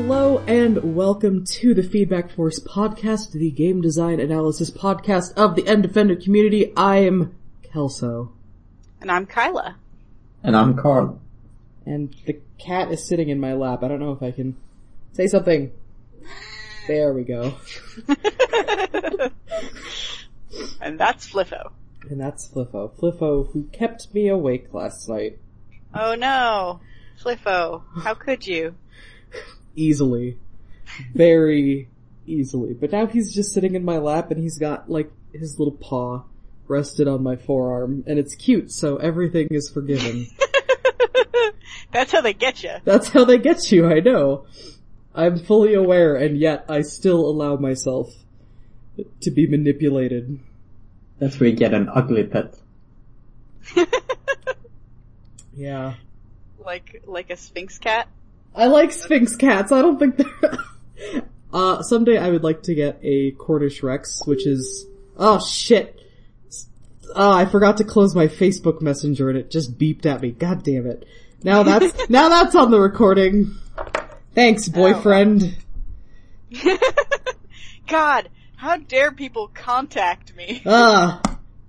Hello and welcome to the Feedback Force podcast, the game design analysis podcast of the End Defender community. I am Kelso. And I'm Kyla. And I'm Carl. And the cat is sitting in my lap. I don't know if I can say something. There we go. and that's Fliffo. And that's Fliffo. Fliffo, who kept me awake last night. Oh no. Fliffo, how could you? Easily. Very easily. But now he's just sitting in my lap and he's got like his little paw rested on my forearm and it's cute, so everything is forgiven. That's how they get you. That's how they get you, I know. I'm fully aware and yet I still allow myself to be manipulated. That's where you get an ugly pet. Yeah. Like, like a sphynx cat? I like Sphynx cats. I don't think they're. uh, someday I would like to get a Cornish Rex, which is. Oh shit! Oh, I forgot to close my Facebook Messenger and it just beeped at me. God damn it! Now that's now that's on the recording. Thanks, boyfriend. God, how dare people contact me? Ah,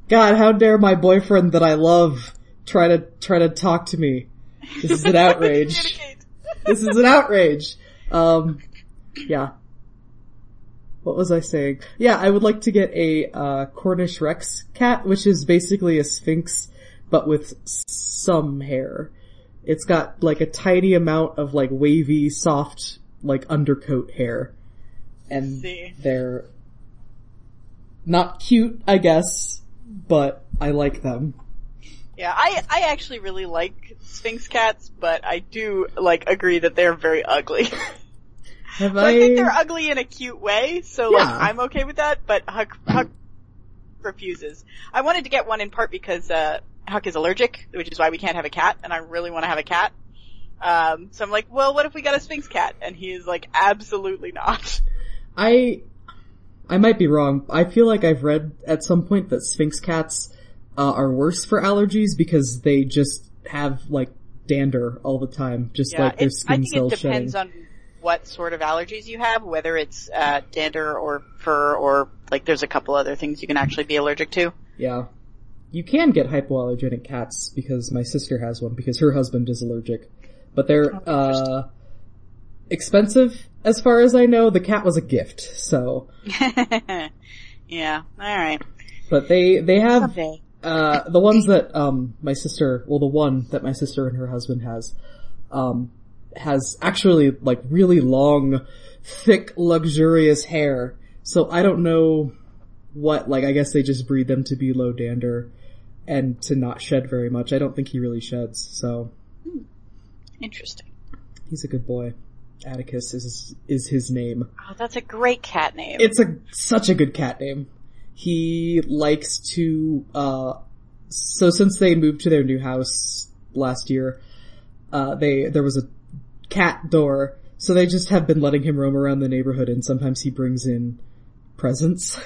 God, how dare my boyfriend that I love try to try to talk to me? This is an outrage. This is an outrage. Um, yeah. What was I saying? Yeah, I would like to get a uh, Cornish Rex cat, which is basically a sphynx, but with some hair. It's got like a tiny amount of like wavy, soft, like undercoat hair, and they're not cute, I guess, but I like them. Yeah, I, I actually really like sphynx cats, but I do, like, agree that they're very ugly. Have But I think they're ugly in a cute way, so like I'm okay with that. But Huck Huck refuses. I wanted to get one in part because uh, Huck is allergic, which is why we can't have a cat, and I really want to have a cat. Um, so I'm like, well, what if we got a Sphynx cat? And he is like, absolutely not. I I might be wrong. I feel like I've read at some point that Sphynx cats uh, are worse for allergies because they just have like dander all the time, just Yeah, like their it's, I skin think it depends shedding. on what sort of allergies you have, whether it's uh, dander or fur or like there's a couple other things you can actually be allergic to. Yeah. You can get hypoallergenic cats because my sister has one because her husband is allergic. But they're Oh, uh expensive as far as I know. The cat was a gift, so yeah, alright. but they they have Someday. Uh, the ones that, um, my sister, well, the one that my sister and her husband has, um, has actually, like, really long, thick, luxurious hair. So I don't know what, like, I guess they just breed them to be low dander and to not shed very much. I don't think he really sheds, so Interesting. he's a good boy. Atticus is, is his name. Oh, that's a great cat name. It's a such a good cat name. He likes to uh so since they moved to their new house last year, uh they there was a cat door, so they just have been letting him roam around the neighborhood and sometimes he brings in presents.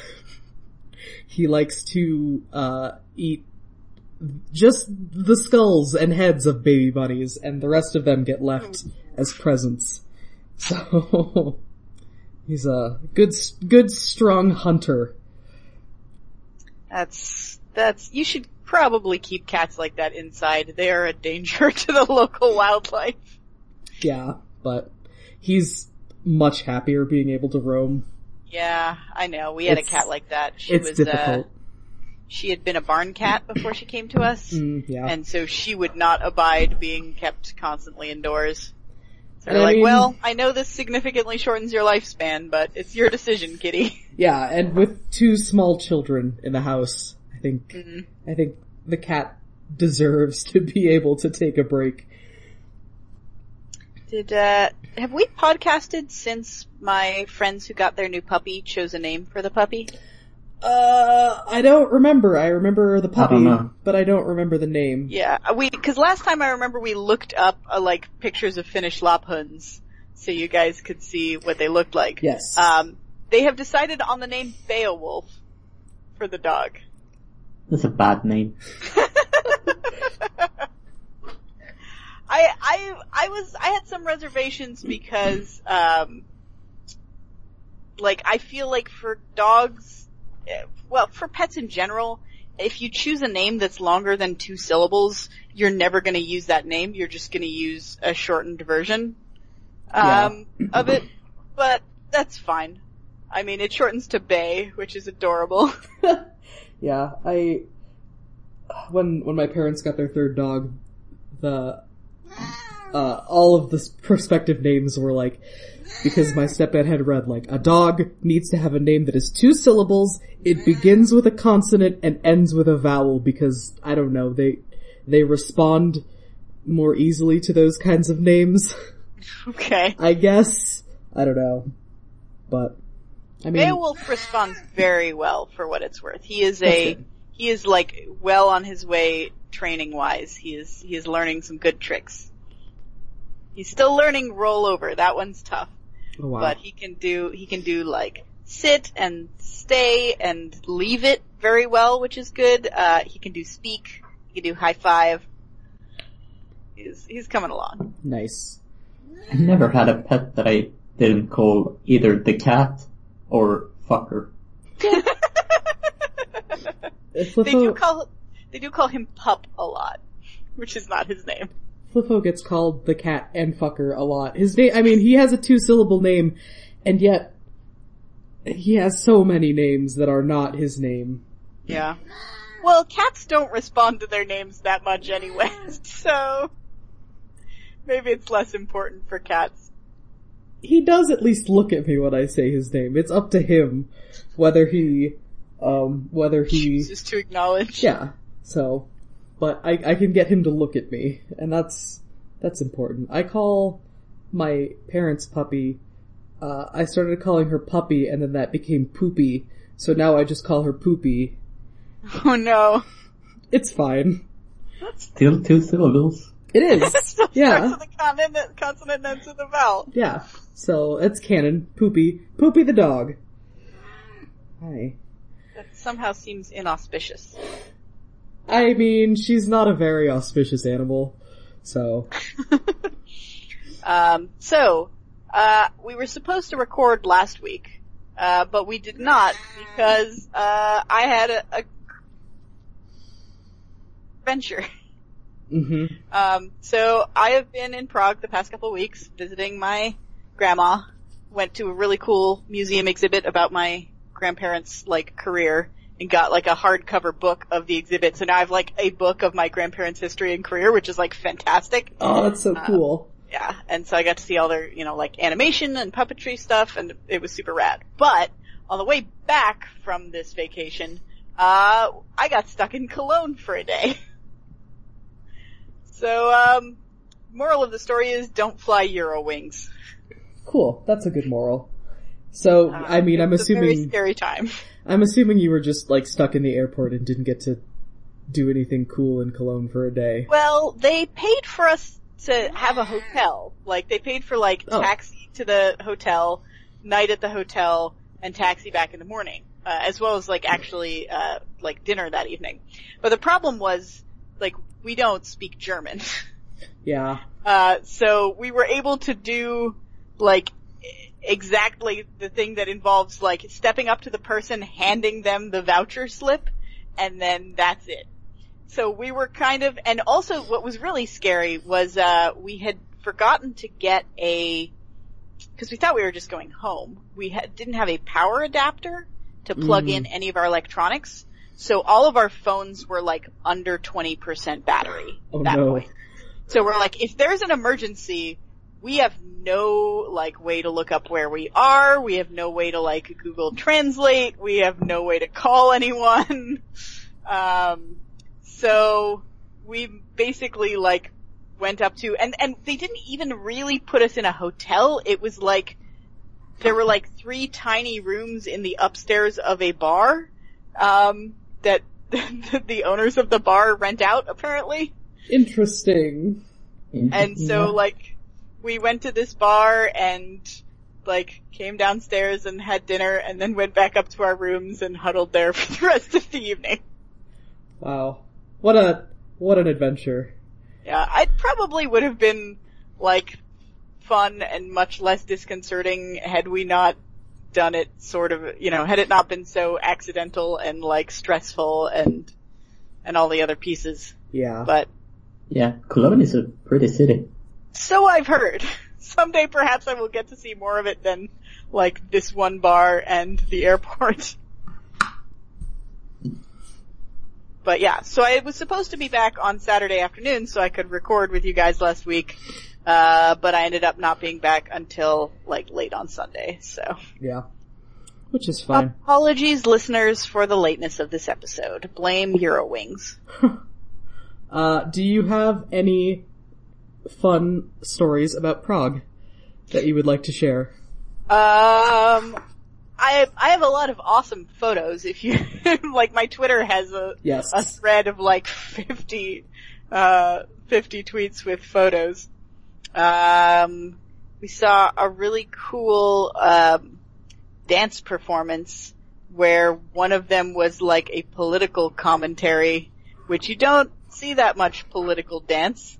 he likes to uh eat just the skulls and heads of baby bunnies and the rest of them get left as presents. So he's a good good strong hunter. That's, that's, you should probably keep cats like that inside. They are a danger to the local wildlife. Yeah, but he's much happier being able to roam. Yeah, I know. We had It's- a cat like that. She It's was, uh, difficult. she had been a barn cat before she came to us. Mm, yeah. And so she would not abide being kept constantly indoors. So And we're I like, mean- well, I know this significantly shortens your lifespan, but it's your decision, kitty. yeah, and with two small children in the house, I think Mm-hmm. I think the cat deserves to be able to take a break. Did, uh, have we podcasted since my friends who got their new puppy chose a name for the puppy? Uh, I don't remember. I remember the puppy, don't know. but I don't remember the name. Yeah, we, cause last time I remember we looked up, uh, like, pictures of Finnish Lapphunds, so you guys could see what they looked like. Yes. Um, they have decided on the name Beowulf for the dog. That's a bad name. I, I, I was, I had some reservations because, um, like, I feel like for dogs, well, for pets in general, if you choose a name that's longer than two syllables, you're never gonna use that name, you're just gonna use a shortened version, um, of it, but that's fine. I mean, it shortens to Bay, which is adorable. yeah, I when when my parents got their third dog, the uh, all of the prospective names were like because my stepdad had read like a dog needs to have a name that is two syllables. It begins with a consonant and ends with a vowel because I don't know they they respond more easily to those kinds of names. okay. I guess I don't know, but I mean, Beowulf responds very well for what it's worth. He is a he is like well on his way training wise. He is he is learning some good tricks. He's still learning rollover. That one's tough, oh, wow. but he can do he can do like sit and stay and leave it very well, which is good. Uh, he can do speak. He can do high five. He's he's coming along. nice. I never had a pet that I didn't call either the cat or fucker. They do Flippo, call they do call him pup a lot, which is not his name. Flippo gets called the cat and fucker a lot. His name, I mean, he has a two syllable name, and yet he has so many names that are not his name. Yeah. Well, cats don't respond to their names that much anyway, so maybe it's less important for cats. He does at least look at me when I say his name. It's up to him whether he, um, whether he, Just to acknowledge. yeah. So, but I, I can get him to look at me, and that's, that's important. I call my parents' puppy, uh, I started calling her puppy and then that became poopy, so now I just call her poopy. Oh no. It's fine. Still two syllables. It is. Still Yeah. starts with a consonant, consonant ends with a vowel. yeah. So, it's canon. Poopy. Poopy the dog. Hi. That somehow seems inauspicious. I mean, she's not a very auspicious animal, so. Um, so, uh, we were supposed to record last week, uh, but we did not because, uh, I had a, a venture. hmm Um, so I have been in Prague the past couple of weeks visiting my grandma. Went to a really cool museum exhibit about my grandparents' like career and got like a hardcover book of the exhibit. So now I have like a book of my grandparents' history and career, which is like fantastic. Oh, that's so cool. Yeah, and so I got to see all their, you know, like animation and puppetry stuff, and it was super rad. But on the way back from this vacation, uh, I got stuck in Cologne for a day. So, um, moral of the story is don't fly Eurowings. Cool. That's a good moral. So, I mean, it I'm was a very assuming, scary time. I'm assuming you were just like stuck in the airport and didn't get to do anything cool in Cologne for a day. Well, they paid for us to have a hotel. Like they paid for like Oh. taxi to the hotel, night at the hotel, and taxi back in the morning, uh, as well as like actually uh, like dinner that evening. But the problem was like we don't speak German, Yeah. uh, so we were able to do like exactly the thing that involves like stepping up to the person, handing them the voucher slip, and then that's it. So we were kind of, and also what was really scary was, uh, we had forgotten to get a, cause we thought we were just going home. We had, didn't have a power adapter to plug in any of our electronics. So all of our phones were like under 20% battery Oh that no. point. So we're like, if there's an emergency, we have no like way to look up where we are. We have no way to like Google Translate. We have no way to call anyone. Um, so we basically like went up to, and, and they didn't even really put us in a hotel. It was like, there were like three tiny rooms in the upstairs of a bar, um, that the owners of the bar rent out apparently. Interesting. And so like we went to this bar and like came downstairs and had dinner and then went back up to our rooms and huddled there for the rest of the evening. Wow. What a, what an adventure. Yeah, I probably would have been like fun and much less disconcerting had we not done it sort of, you know, had it not been so accidental and like stressful and and all the other pieces. Yeah. But Yeah, Cologne is a pretty city. So I've heard. Someday perhaps I will get to see more of it than like this one bar and the airport. But yeah, so I was supposed to be back on Saturday afternoon so I could record with you guys last week. Uh, but I ended up not being back until like late on Sunday, so. yeah. Which is fine. Apologies listeners for the lateness of this episode. Blame Eurowings. Uh, do you have any fun stories about Prague that you would like to share? Um, I I have a lot of awesome photos. If you like, my Twitter has a Yes. a thread of like fifty uh fifty tweets with photos. Um, we saw a really cool um dance performance where one of them was like a political commentary, which you don't see that much political dance.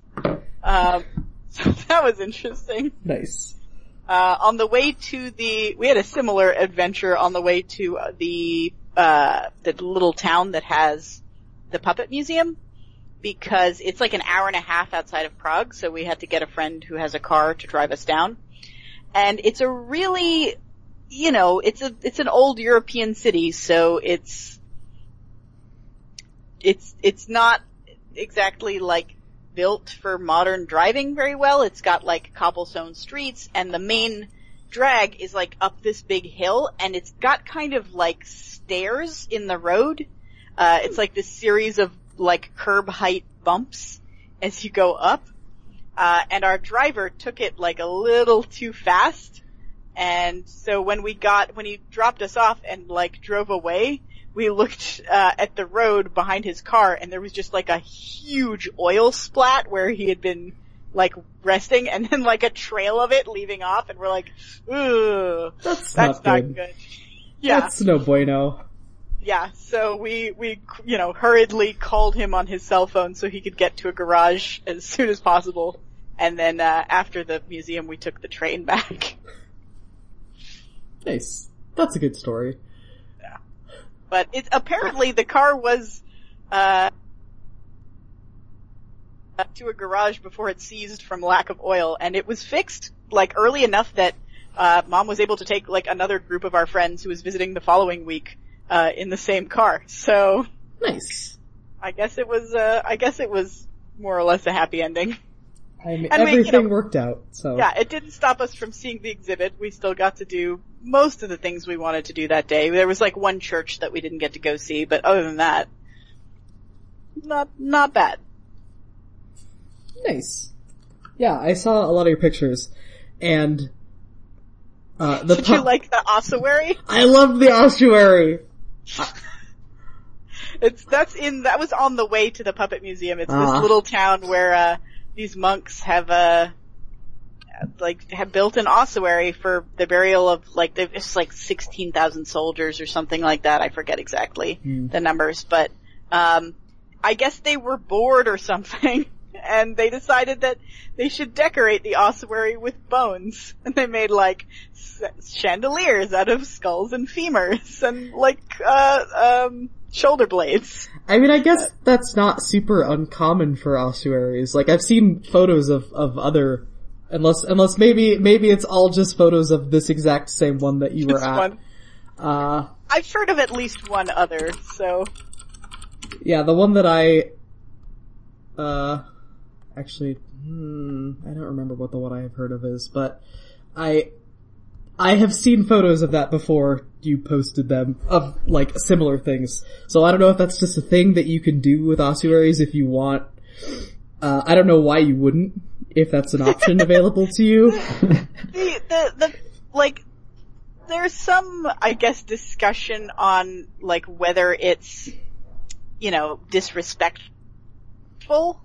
Um, so that was interesting. Nice. Uh, on the way to the, we had a similar adventure on the way to uh, the, uh, the little town that has the puppet museum because it's like an hour and a half outside of Prague, so we had to get a friend who has a car to drive us down. And it's a really, you know, it's a, it's an old European city, so it's, it's, it's not exactly like built for modern driving very well. It's got like cobblestone streets and the main drag is like up this big hill and it's got kind of like stairs in the road. Uh, it's like this series of like curb height bumps as you go up. Uh, and our driver took it like a little too fast. And so when we got, when he dropped us off and like drove away, we looked uh, at the road behind his car and there was just like a huge oil splat where he had been like resting and then like a trail of it leaving off and we're like, ooh, That's, that's not, not good. good. Yeah, That's no bueno. yeah. So we, we, you know, hurriedly called him on his cell phone so he could get to a garage as soon as possible. And then, uh, after the museum, we took the train back. Nice. That's a good story. But it's apparently the car was uh to a garage before it seized from lack of oil and it was fixed like early enough that uh mom was able to take like another group of our friends who was visiting the following week uh in the same car. So Nice. I guess it was uh I guess it was more or less a happy ending. I mean, And we, you everything know- worked out, so. Yeah, it didn't stop us from seeing the exhibit. We still got to do most of the things we wanted to do that day. There was like one church that we didn't get to go see, but other than that, not, not bad. Nice. Yeah, I saw a lot of your pictures, and, uh, the Did you like the ossuary? I loved the ossuary! It's, that's in, that was on the way to the puppet museum. It's Ah. this little town where, uh, these monks have, uh, like, have built an ossuary for the burial of, like, it's like 16,000 soldiers or something like that. I forget exactly Hmm. the numbers, but, um, I guess they were bored or something. And they decided that they should decorate the ossuary with bones. And they made like s- chandeliers out of skulls and femurs and like, uh, um, shoulder blades. I mean, I guess that's not super uncommon for ossuaries. Like, I've seen photos of, of other, unless, unless maybe, maybe it's all just photos of this exact same one that you were at. one. Uh, I've heard of at least one other, so yeah, the one that I, uh, actually, hmm, I don't remember what the one I have heard of is, but I, I have seen photos of that before you posted them, of like similar things. So I don't know if that's just a thing that you can do with ossuaries if you want. Uh, I don't know why you wouldn't, if that's an option available to you. the, the, the, like, there's some, I guess, discussion on, like, whether it's, you know, disrespectful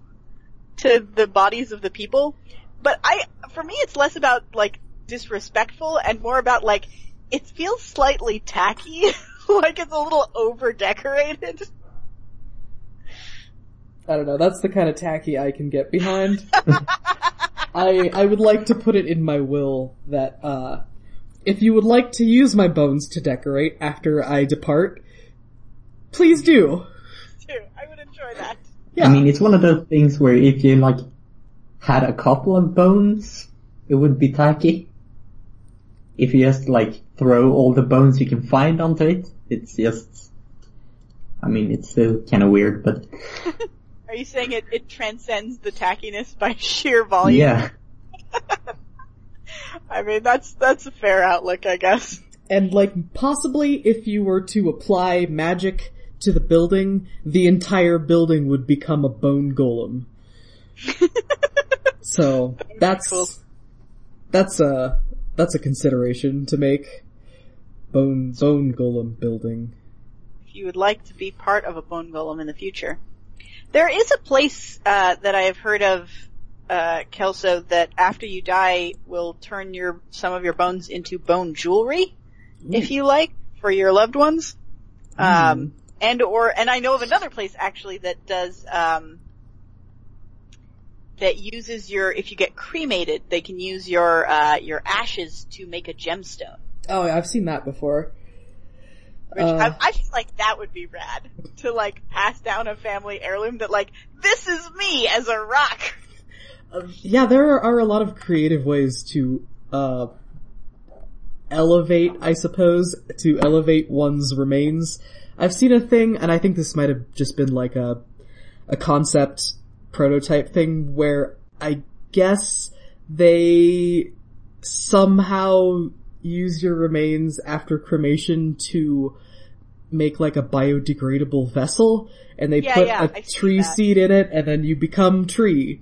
to the bodies of the people. But I, for me, it's less about, like, disrespectful and more about, like, it feels slightly tacky. like it's a little over decorated. I don't know. That's the kind of tacky I can get behind. I I would like to put it in my will that uh, if you would like to use my bones to decorate after I depart, please do. Too. I would enjoy that. Yeah. I mean, it's one of those things where if you like had a couple of bones, it would be tacky. If you just like throw all the bones you can find onto it, it's just, I mean, it's still kind of weird, but Are you saying it, it transcends the tackiness by sheer volume? yeah. I mean, that's, that's a fair outlook, I guess. And like possibly if you were to apply magic to the building, the entire building would become a bone golem. so that's cool. that's a that's a consideration to make. Bone bone golem building. If you would like to be part of a bone golem in the future. There is a place, uh, that I have heard of, uh, Kelso, that after you die will turn your, some of your bones into bone jewelry, if you like, for your loved ones. Um, and or, and I know of another place actually that does, um, that uses your, if you get cremated, they can use your, uh, your ashes to make a gemstone. Oh, I've seen that before. Which Uh, I, I feel like that would be rad to like pass down a family heirloom that like this is me as a rock. Yeah, there are a lot of creative ways to uh elevate, I suppose, to elevate one's remains. I've seen a thing, and I think this might have just been like a a concept prototype thing where I guess they somehow use your remains after cremation to make like a biodegradable vessel and they Yeah, put yeah, a seen tree seed in it and then you become tree.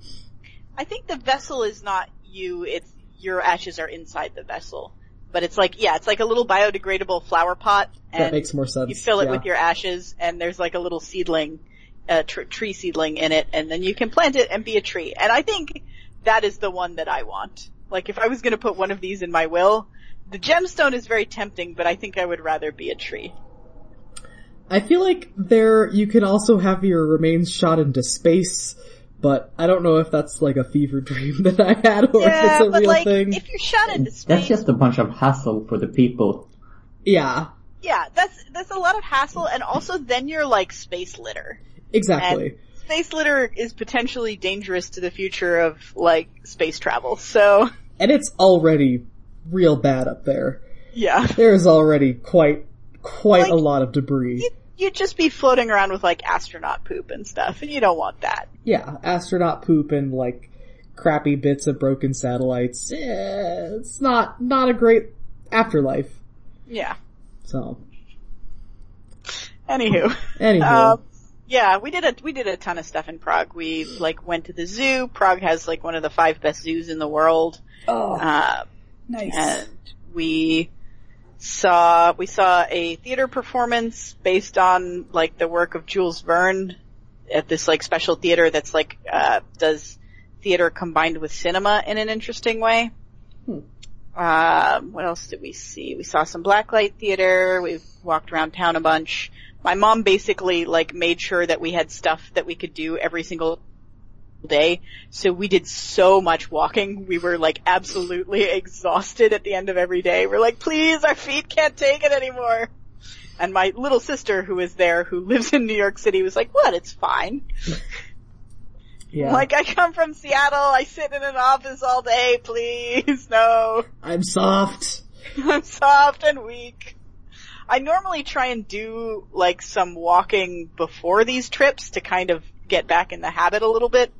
I think the vessel is not you, it's your ashes are inside the vessel. But it's like, yeah, it's like a little biodegradable flower pot and That makes more sense. you fill it yeah. with your ashes and there's like a little seedling, a tr- tree seedling in it and then you can plant it and be a tree. And I think that is the one that I want. Like if I was gonna put one of these in my will, the gemstone is very tempting, but I think I would rather be a tree. I feel like there you can also have your remains shot into space, but I don't know if that's like a fever dream that I had or if it's a but real like, thing. if you're shot into space, That's just a bunch of hassle for the people. Yeah, yeah, that's, that's a lot of hassle and also then you're like space litter. exactly. Space litter is potentially dangerous to the future of like space travel, so And it's already real bad up there. yeah. There is already quite quite Like, a lot of debris. You, you'd just be floating around with like astronaut poop and stuff, and you don't want that. Yeah, astronaut poop and like crappy bits of broken satellites. Eh, it's not not a great afterlife. Yeah. So, Anywho. anywho, Um, yeah, we did a we did a ton of stuff in Prague. We like went to the zoo. Prague has like one of the five best zoos in the world. oh, Uh, nice. and we saw we saw a theater performance based on like the work of Jules Verne at this like special theater that's like uh does theater combined with cinema in an interesting way. Hmm. Um, what else did we see? We saw some blacklight theater. We walked around town a bunch. My mom basically like made sure that we had stuff that we could do every single day. So we did so much walking. We were like absolutely exhausted at the end of every day. We're like, please, our feet can't take it anymore. And my little sister who was there, who lives in New York City, was like, what? It's fine. yeah, Like, I come from Seattle. I sit in an office all day. Please, no. I'm soft. I'm soft and weak. I normally try and do like some walking before these trips to kind of get back in the habit a little bit.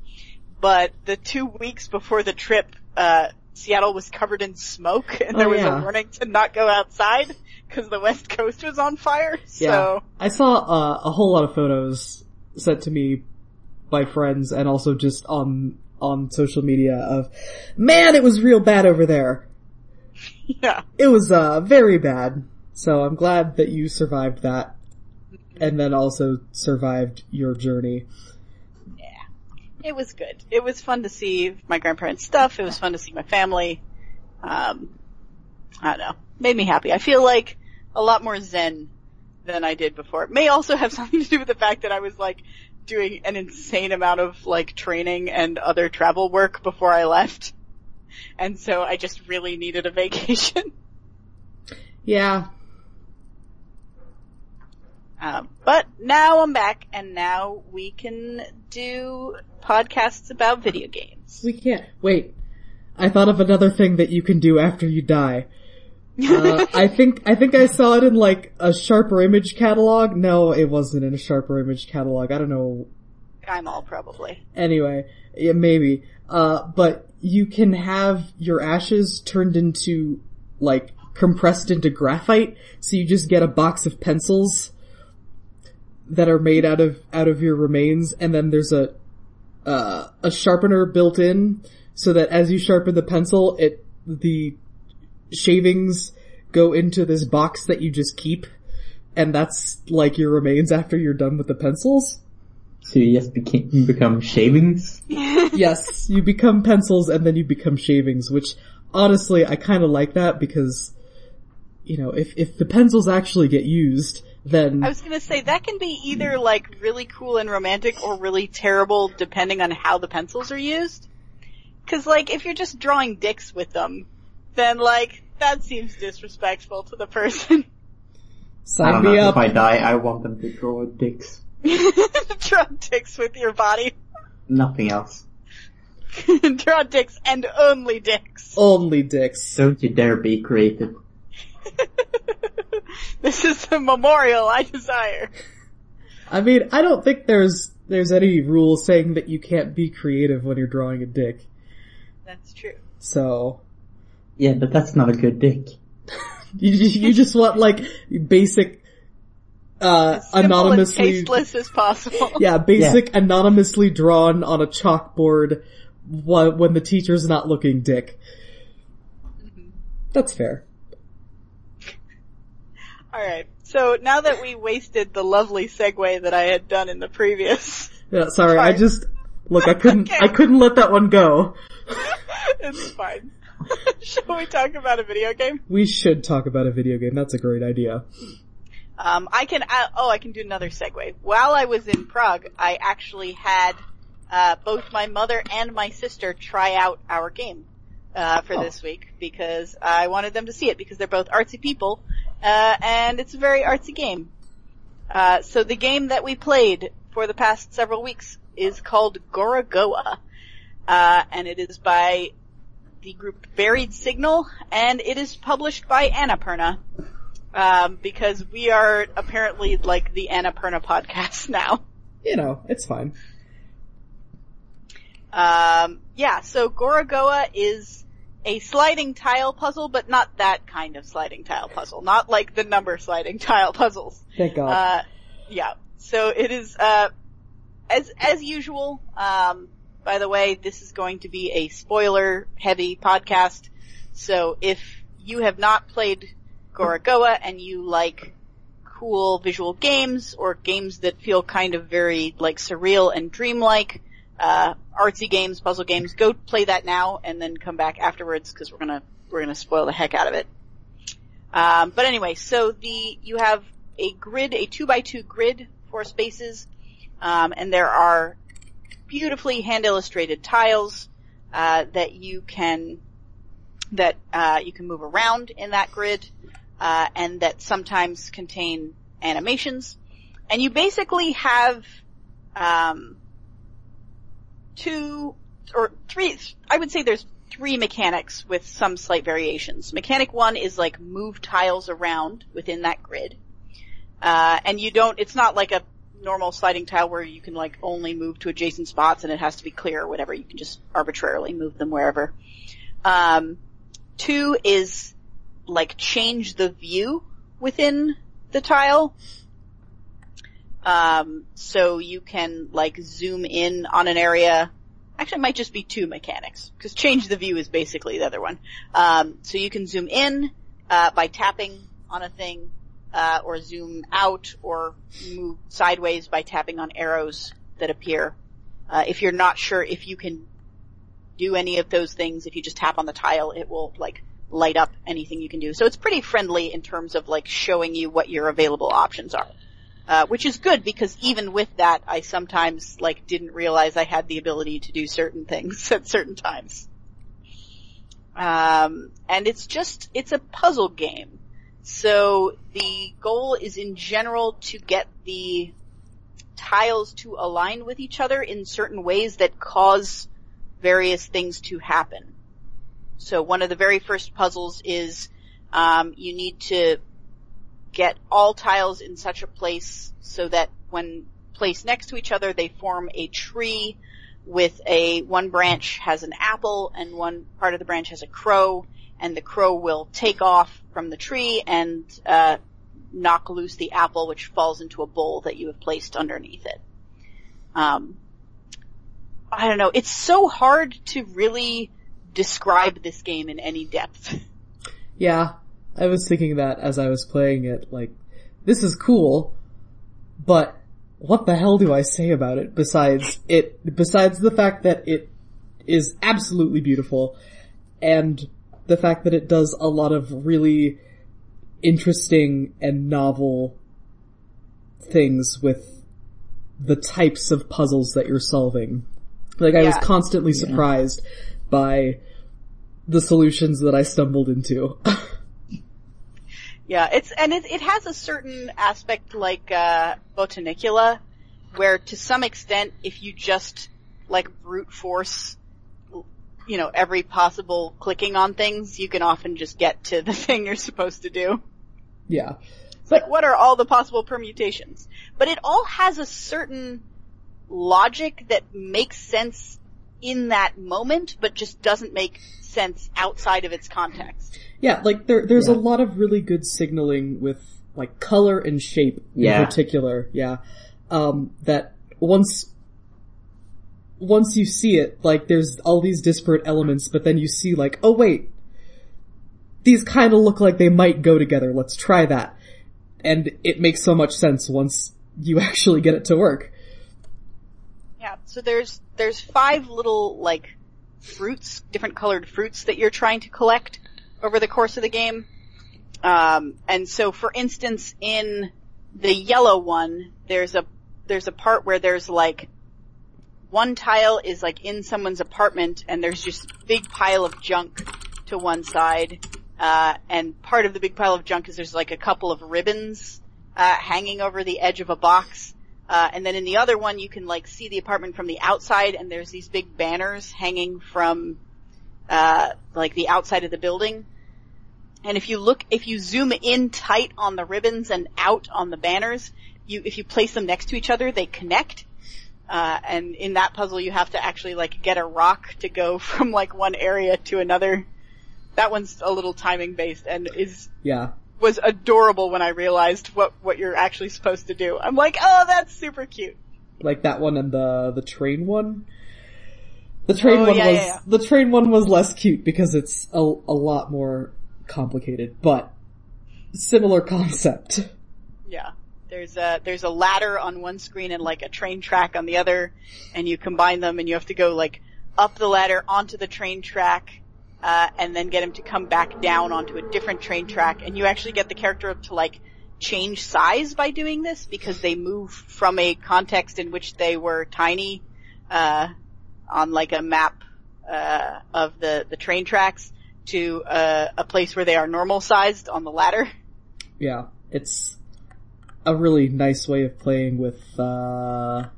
But the two weeks before the trip, uh, Seattle was covered in smoke and there Oh, was yeah. a warning to not go outside because the west coast was on fire. Yeah, So, I saw uh, a whole lot of photos sent to me by friends and also just on on social media of, man, it was real bad over there. yeah. It was uh very bad. So I'm glad that you survived that, and then also survived your journey. Yeah. It was good. It was fun to see my grandparents' stuff. It was fun to see my family. Um, I don't know. Made me happy. I feel like a lot more zen than I did before. It may also have something to do with the fact that I was like doing an insane amount of like training and other travel work before I left. And so I just really needed a vacation. Yeah. Um, but now I'm back and now we can do podcasts about video games. We can't. Wait. I thought of another thing that you can do after you die. Uh, I think I think I saw it in like a Sharper Image catalog. No, it wasn't in a Sharper Image catalog. I don't know. I'm all probably. Anyway, yeah, maybe. Uh, but you can have your ashes turned into like compressed into graphite, so you just get a box of pencils that are made out of out of your remains, and then there's a uh, a sharpener built in, so that as you sharpen the pencil, it the shavings go into this box that you just keep, and that's like your remains after you're done with the pencils. So you just became, become shavings? yes, you become pencils and then you become shavings, which honestly I kinda like that because, you know, if, if the pencils actually get used, then I was gonna say that can be either like really cool and romantic or really terrible depending on how the pencils are used. Cause like if you're just drawing dicks with them, then like that seems disrespectful to the person. I sign don't me know, up. if I die, I want them to draw dicks. Draw dicks with your body. Nothing else. Draw dicks and only dicks. Only dicks. Don't you dare be creative. this is the memorial I desire. I mean, I don't think there's, there's any rule saying that you can't be creative when you're drawing a dick. That's true. So, Yeah, but that's not a good dick. you, you just want like basic, uh, Simple and anonymously, tasteless as possible. yeah, basic anonymously drawn on a chalkboard wh- when the teacher's not looking dick. That's fair. Alright. So now that we wasted the lovely segue that I had done in the previous, Yeah, sorry, I just, look, I couldn't, Okay. I couldn't let that one go. it's fine. Shall we talk about a video game? We should talk about a video game, that's a great idea. Um, I can, uh, oh, I can do another segue. While I was in Prague, I actually had, uh, both my mother and my sister try out our game, uh, for Oh. this week because I wanted them to see it because they're both artsy people, uh, and it's a very artsy game. Uh, so the game that we played for the past several weeks is called Gorogoa, uh, and it is by the group Buried Signal, and it is published by Annapurna um, because we are apparently like the Annapurna podcast now. You know, it's fine. Um, yeah, so Gorogoa is a sliding tile puzzle, but not that kind of sliding tile puzzle. Not like the number sliding tile puzzles. Thank God. Uh, yeah. So it is, uh, as, as usual, um, by the way, this is going to be a spoiler heavy podcast. So if you have not played Gorogoa and you like cool visual games or games that feel kind of very like surreal and dreamlike, uh, artsy games, puzzle games, go play that now and then come back afterwards because we're gonna, we're gonna spoil the heck out of it. Um, but anyway, so the, you have a grid, a two by two grid for spaces, um, and there are beautifully hand illustrated tiles, uh, that you can, that, uh, you can move around in that grid, uh, and that sometimes contain animations. And you basically have, um, two or three, I would say there's three mechanics with some slight variations. Mechanic one is like move tiles around within that grid. Uh, and you don't, it's not like a normal sliding tile where you can like only move to adjacent spots and it has to be clear or whatever. You can just arbitrarily move them wherever. Um, two is like change the view within the tile. Um, so you can like zoom in on an area. Actually, it might just be two mechanics because change the view is basically the other one. Um, so you can zoom in uh, by tapping on a thing, uh, or zoom out or move sideways by tapping on arrows that appear. Uh, if you're not sure if you can do any of those things, if you just tap on the tile, it will like light up anything you can do. So it's pretty friendly in terms of like showing you what your available options are. Uh, which is good because even with that, I sometimes like didn't realize I had the ability to do certain things at certain times. Um, and it's just, it's a puzzle game. So the goal is in general to get the tiles to align with each other in certain ways that cause various things to happen. So one of the very first puzzles is um, you need to get all tiles in such a place so that when placed next to each other, they form a tree with a one branch has an apple and one part of the branch has a crow, and the crow will take off from the tree and uh, knock loose the apple, which falls into a bowl that you have placed underneath it. Um, I don't know. It's so hard to really describe this game in any depth. Yeah, I was thinking that as I was playing it, like, this is cool, but what the hell do I say about it besides it, besides the fact that it is absolutely beautiful and the fact that it does a lot of really interesting and novel things with the types of puzzles that you're solving. Like I was constantly surprised by the solutions that I stumbled into. Yeah, it's and it it has a certain aspect like uh Botanicula, where to some extent, if you just like brute force, you know, every possible clicking on things, you can often just get to the thing you're supposed to do. yeah. It's like, what are all the possible permutations? But it all has a certain logic that makes sense in that moment, but just doesn't make sense outside of its context. Yeah, like there, there's a lot of really good signaling with like color and shape Yeah. in particular. Yeah, um, that once once you see it, like there's all these disparate elements, but then you see like, oh wait, these kind of look like they might go together. Let's try that, and it makes so much sense once you actually get it to work. Yeah, so there's, there's five little, like, fruits, different colored fruits that you're trying to collect over the course of the game. Um, and so for instance, in the yellow one, there's a, there's a part where there's like, one tile is like in someone's apartment and there's just big pile of junk to one side. Uh, and part of the big pile of junk is there's like a couple of ribbons, uh, hanging over the edge of a box. Uh, and then in the other one, you can like see the apartment from the outside, and there's these big banners hanging from uh, like the outside of the building. And if you look, if you zoom in tight on the ribbons and out on the banners, you if you place them next to each other, they connect. Uh, and in that puzzle, you have to actually like get a rock to go from like one area to another. That one's a little timing based and is Yeah, was adorable when I realized what what you're actually supposed to do. I'm like, oh, that's super cute. like that one and the the train one. The train Oh, one yeah, was yeah, yeah. the train one was less cute because it's a a lot more complicated, but similar concept. Yeah. There's a there's a ladder on one screen and like a train track on the other, and you combine them and you have to go like up the ladder onto the train track, uh, and then get him to come back down onto a different train track, and you actually get the character to like change size by doing this because they move from a context in which they were tiny, uh, on like a map uh, of the the train tracks to uh, a place where they are normal sized on the ladder. Yeah, it's a really nice way of playing with uh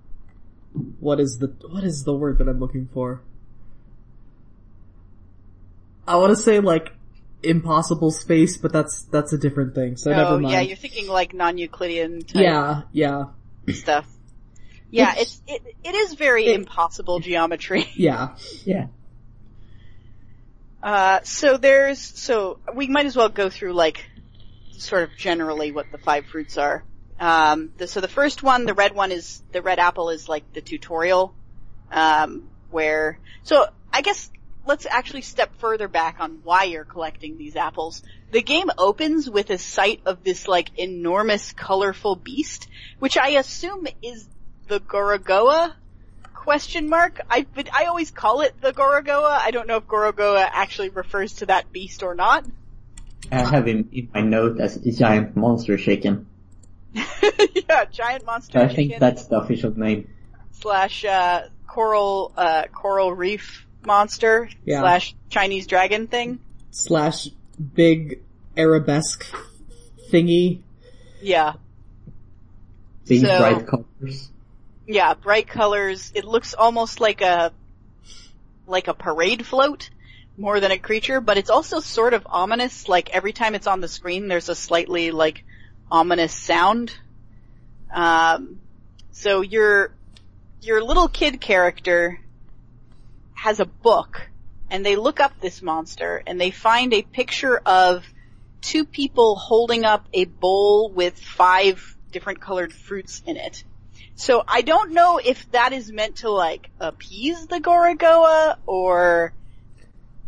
what is the what is the word that I'm looking for? I want to say like impossible space, but that's that's a different thing. So never Oh mind. yeah, you're thinking like non-Euclidean type yeah, yeah, stuff. Yeah, It's- it's it it is very it- impossible geometry. yeah. Yeah. Uh, so there's so we might as well go through like sort of generally what the five fruits are. Um, the, so the first one, the red one, is the red apple is like the tutorial, um, where so I guess let's actually step further back on why you're collecting these apples. The game opens with a sight of this like enormous colorful beast, which I assume is the Gorogoa question mark. I but I always call it the Gorogoa. I don't know if Gorogoa actually refers to that beast or not. I have him in my note as a giant monster chicken. yeah, giant monster I think that's the official name. slash uh, coral uh, coral reef monster Yeah. slash Chinese dragon thing. Slash big arabesque thingy. Yeah, Big So- bright colors. yeah, bright colors. It looks almost like a like a parade float more than a creature, but it's also sort of ominous. Like every time it's on the screen, there's a slightly like ominous sound. Um, so your your little kid character has a book, and they look up this monster, and they find a picture of two people holding up a bowl with five different colored fruits in it. So I don't know if that is meant to like appease the Gorogoa or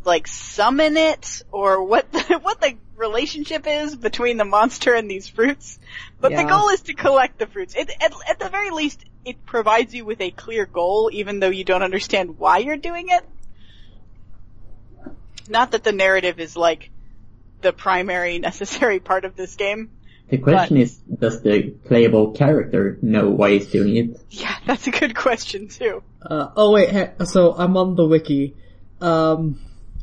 like summon it or what the, what the relationship is between the monster and these fruits. But the goal is to collect the fruits. It, at, at the very least, it provides you with a clear goal, even though you don't understand why you're doing it. Not that the narrative is like the primary necessary part of this game. The question is, does the playable character know why he's doing it? Yeah, that's a good question too. Uh, oh wait, so I'm on the wiki. Um,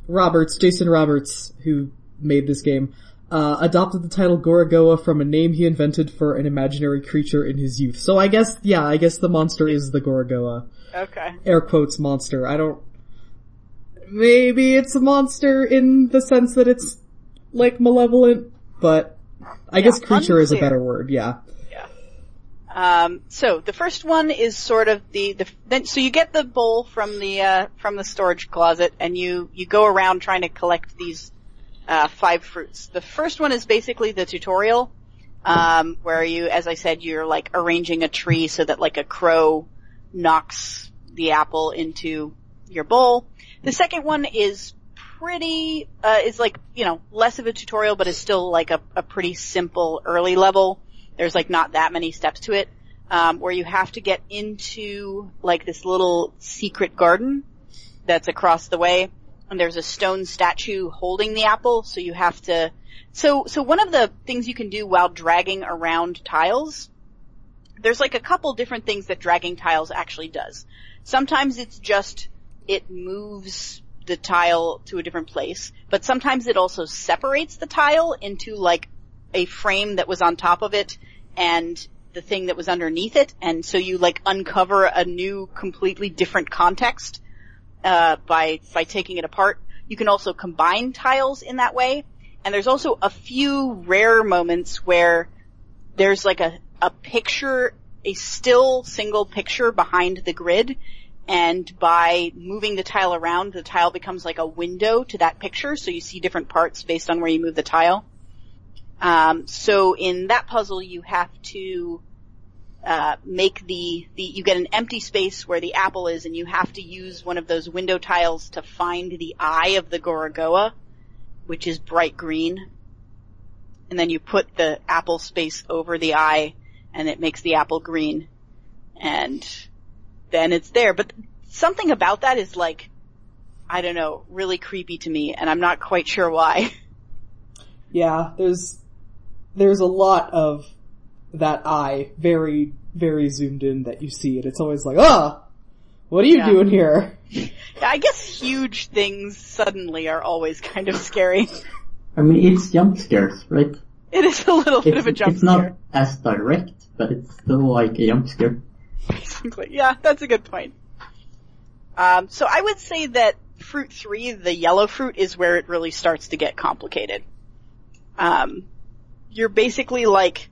Roberts, Jason Roberts, who made this game, uh, adopted the title Gorogoa from a name he invented for an imaginary creature in his youth. So I guess, yeah, I guess the monster is the Gorogoa. Okay. Air quotes monster. I don't, maybe it's a monster in the sense that it's like malevolent, but I guess creature is a better word, yeah. Um, so the first one is sort of the, the then so you get the bowl from the uh, from the storage closet and you you go around trying to collect these uh, five fruits. The first one is basically the tutorial um, where you, as I said, you're like arranging a tree so that like a crow knocks the apple into your bowl. The second one is pretty uh, is like you know less of a tutorial, but is still like a, a pretty simple early level. There's like not that many steps to it, um, where you have to get into like this little secret garden that's across the way, and there's a stone statue holding the apple. So you have to. So so one of the things you can do while dragging around tiles, there's like a couple different things that dragging tiles actually does. Sometimes it's just it moves the tile to a different place, but sometimes it also separates the tile into like a frame that was on top of it and the thing that was underneath it, and so you like uncover a new, completely different context uh, by by taking it apart. You can also combine tiles in that way, and there's also a few rare moments where there's like a a picture, a still single picture behind the grid, and by moving the tile around, the tile becomes like a window to that picture, so you see different parts based on where you move the tile. Um, so in that puzzle, you have to uh, make the, the you get an empty space where the apple is, and you have to use one of those window tiles to find the eye of the Gorogoa, which is bright green. And then you put the apple space over the eye, and it makes the apple green, and then it's there. But something about that is like, I don't know, really creepy to me, and I'm not quite sure why. Yeah, there's there's a lot of that eye very very zoomed in that you see and it's always like, "Ah, what are you Yeah. doing here?" I guess huge things suddenly are always kind of scary. I mean, it's jump scares, right? It is a little bit of a jump it's not as direct, but it's still like a jump scare. basically. Yeah, that's a good point. Um, so I would say that fruit three, the yellow fruit, is where it really starts to get complicated. Um, you're basically like,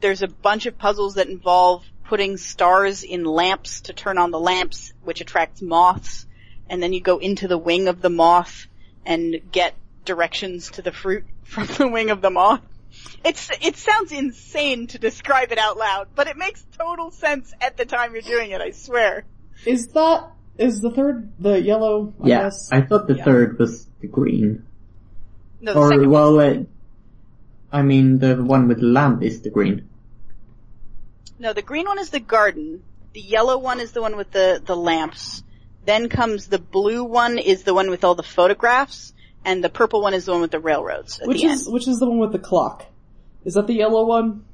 there's a bunch of puzzles that involve putting stars in lamps to turn on the lamps, which attracts moths, and then you go into the wing of the moth and get directions to the fruit from the wing of the moth. It's, it sounds insane to describe it out loud, but it makes total sense at the time you're doing it, I swear. Is that is the third the yellow? I yeah, guess? I thought the Yeah. third was the green. No, the Or, second well, uh, I mean, the one with the lamp is the green. No, the green one is the garden. The yellow one is the one with the, the lamps. Then comes the blue one is the one with all the photographs, and the purple one is the one with the railroads at which the is end. which is the one with the clock? Is that the yellow one?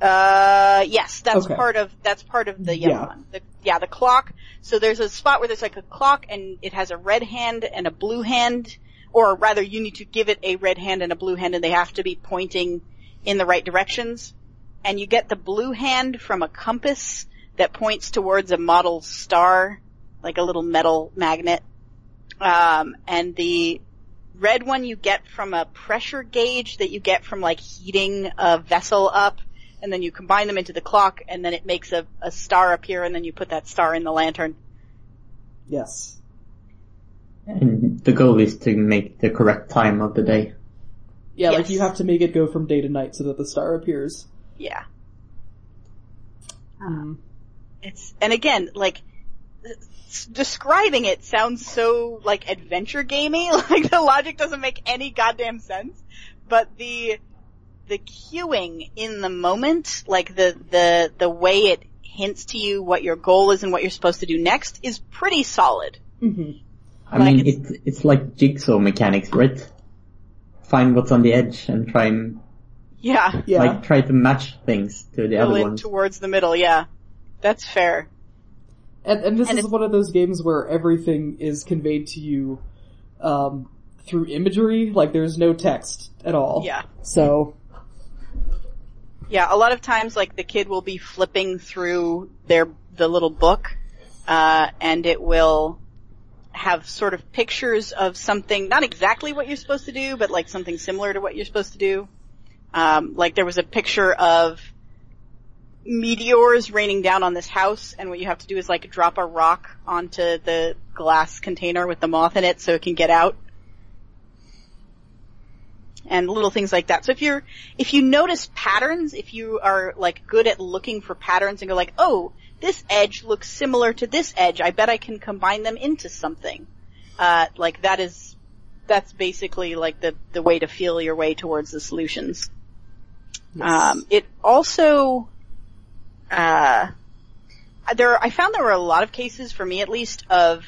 Uh, yes, that's Okay. part of that's part of the yellow Yeah. one. The, yeah, the clock. So there's a spot where there's like a clock, and it has a red hand and a blue hand, or rather, you need to give it a red hand and a blue hand, and they have to be pointing in the right directions. And you get the blue hand from a compass that points towards a model star, like a little metal magnet. Um, and the red one you get from a pressure gauge that you get from like heating a vessel up and then you combine them into the clock and then it makes a, a star appear and then you put that star in the lantern. Yes. And the goal is to make the correct time of the day. Yeah, like you have to make it go from day to night so that the star appears. Yeah. Mm. It's, and again, like, describing it sounds so, like, adventure gamey, like the logic doesn't make any goddamn sense, but the, the cueing in the moment, like the, the, the way it hints to you what your goal is and what you're supposed to do next is pretty solid. hmm I Like mean, it's- it's it's like jigsaw mechanics, right? Find what's on the edge and try and Yeah. Yeah. like try to match things to the Pull other it ones. towards the middle, yeah. That's fair. And, and this And is one of those games where everything is conveyed to you um, through imagery. Like there's no text at all. Yeah. So Yeah, a lot of times like the kid will be flipping through their, the little book, uh, and it will have sort of pictures of something, not exactly what you're supposed to do, but like something similar to what you're supposed to do. Um, like there was a picture of meteors raining down on this house, and what you have to do is like drop a rock onto the glass container with the moth in it so it can get out. And little things like that. So if you're, if you notice patterns, if you are like good at looking for patterns and go like, oh, this edge looks similar to this edge, I bet I can combine them into something. Uh, like that is, that's basically like the, the way to feel your way towards the solutions. Um, it also, uh, there, I found there were a lot of cases, for me at least, of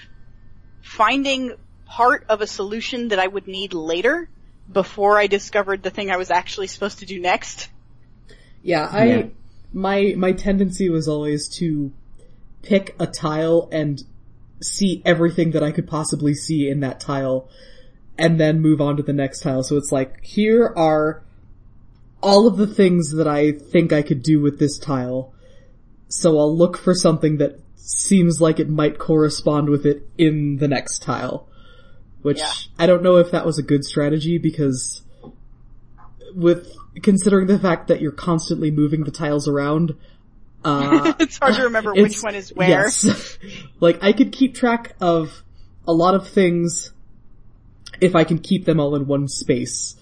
finding part of a solution that I would need later before I discovered the thing I was actually supposed to do next. yeah, I Yeah. My my tendency was always to pick a tile and see everything that I could possibly see in that tile and then move on to the next tile. So it's like, here are all of the things that I think I could do with this tile. So I'll look for something that seems like it might correspond with it in the next tile. Which Yeah. I don't know if that was a good strategy because with considering the fact that you're constantly moving the tiles around, uh, it's hard to remember which one is where. Yes. like I could keep track of a lot of things if I can keep them all in one space.